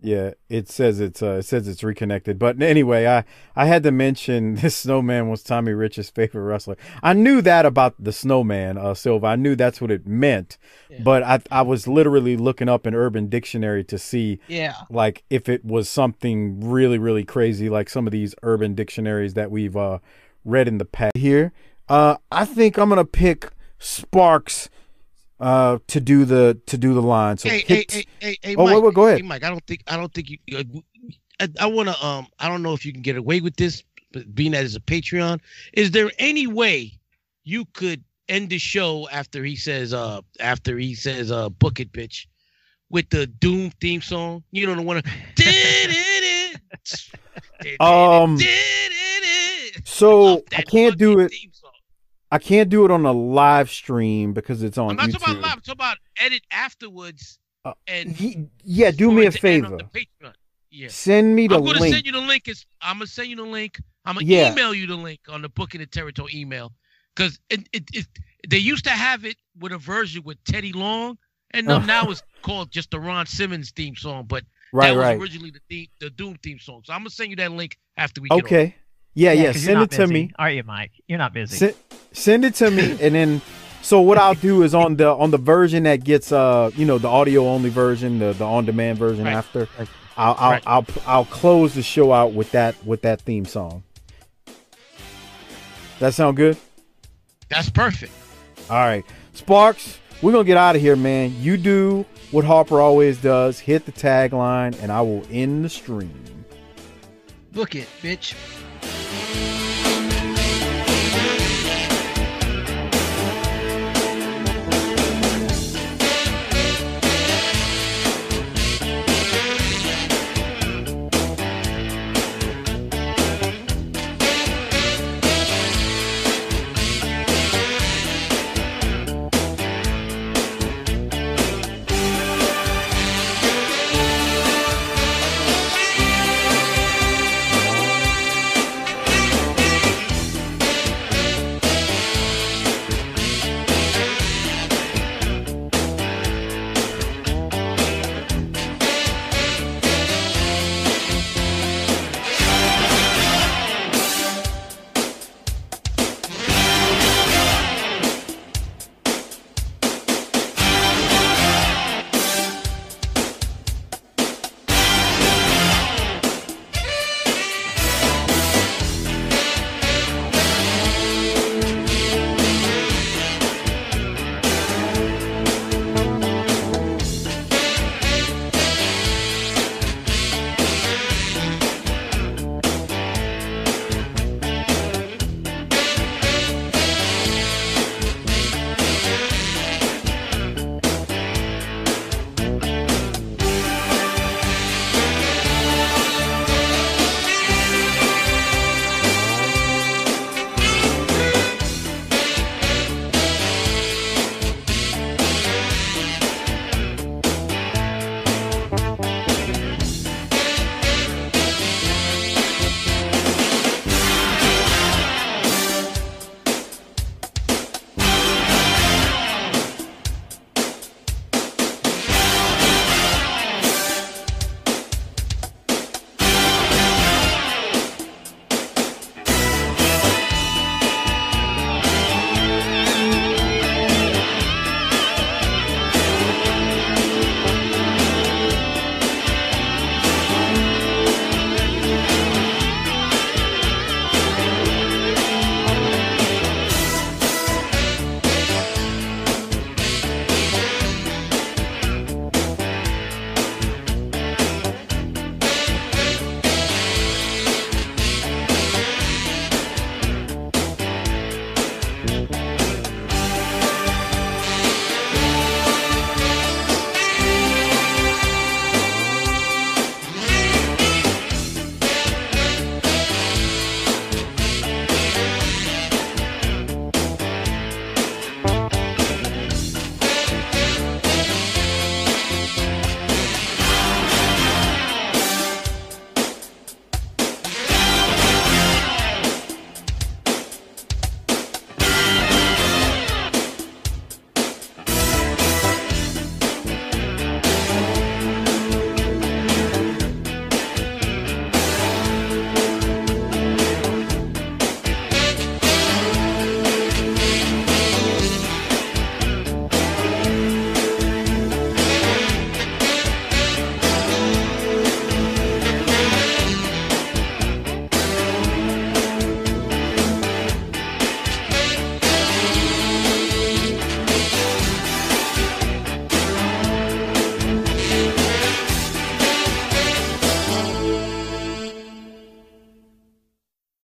Yeah, it says it's uh, it says it's reconnected. But anyway, I I had to mention this snowman was Tommy Rich's favorite wrestler. I knew that about the snowman, uh, Silva. I knew that's what it meant, Yeah. but I I was literally looking up an Urban Dictionary to see Yeah. like if it was something really really crazy like some of these urban dictionaries that we've uh read in the past here uh i think i'm gonna pick sparks uh to do the to do the line so Hey, hit- hey, hey, hey, hey, oh Mike, wait, wait go ahead Hey, Mike, I don't think I don't think you. Uh, I, I want to. Um, I don't know if you can get away with this, but being that it's a Patreon, is there any way you could end the show after he says, uh, after he says, uh, book it, bitch, with the Doom theme song? You know the one. Um, so I can't do it Theme song. I can't do it on a live stream because it's on I'm not youtube talking about live. I'm talking about edit afterwards. Uh, and Ye- yeah do me a it to end on favor. Yeah. send me the I'm gonna link send you the link. It's, I'm gonna send you the link. I'm gonna Yeah. email you the link on the Booking the Territory email because it, it, it they used to have it with a version with Teddy Long, and um, Oh. now it's called just the Ron Simmons theme song. But right that was right originally the theme, the Doom theme song. So I'm gonna send you that link after we okay yeah yeah. you're send it to busy, me Are you, Mike? You're not busy. Send, send it to me, and then so what I'll do is on the on the version that gets uh you know the audio only version, the the on demand version Right. after. I'll I'll, Right. I'll I'll close the show out with that with that theme song. That sound good? That's perfect. All right, Sparks, we're gonna get out of here, man. You do what Harper always does. Hit the tagline, and I will end the stream. Book it, bitch. Música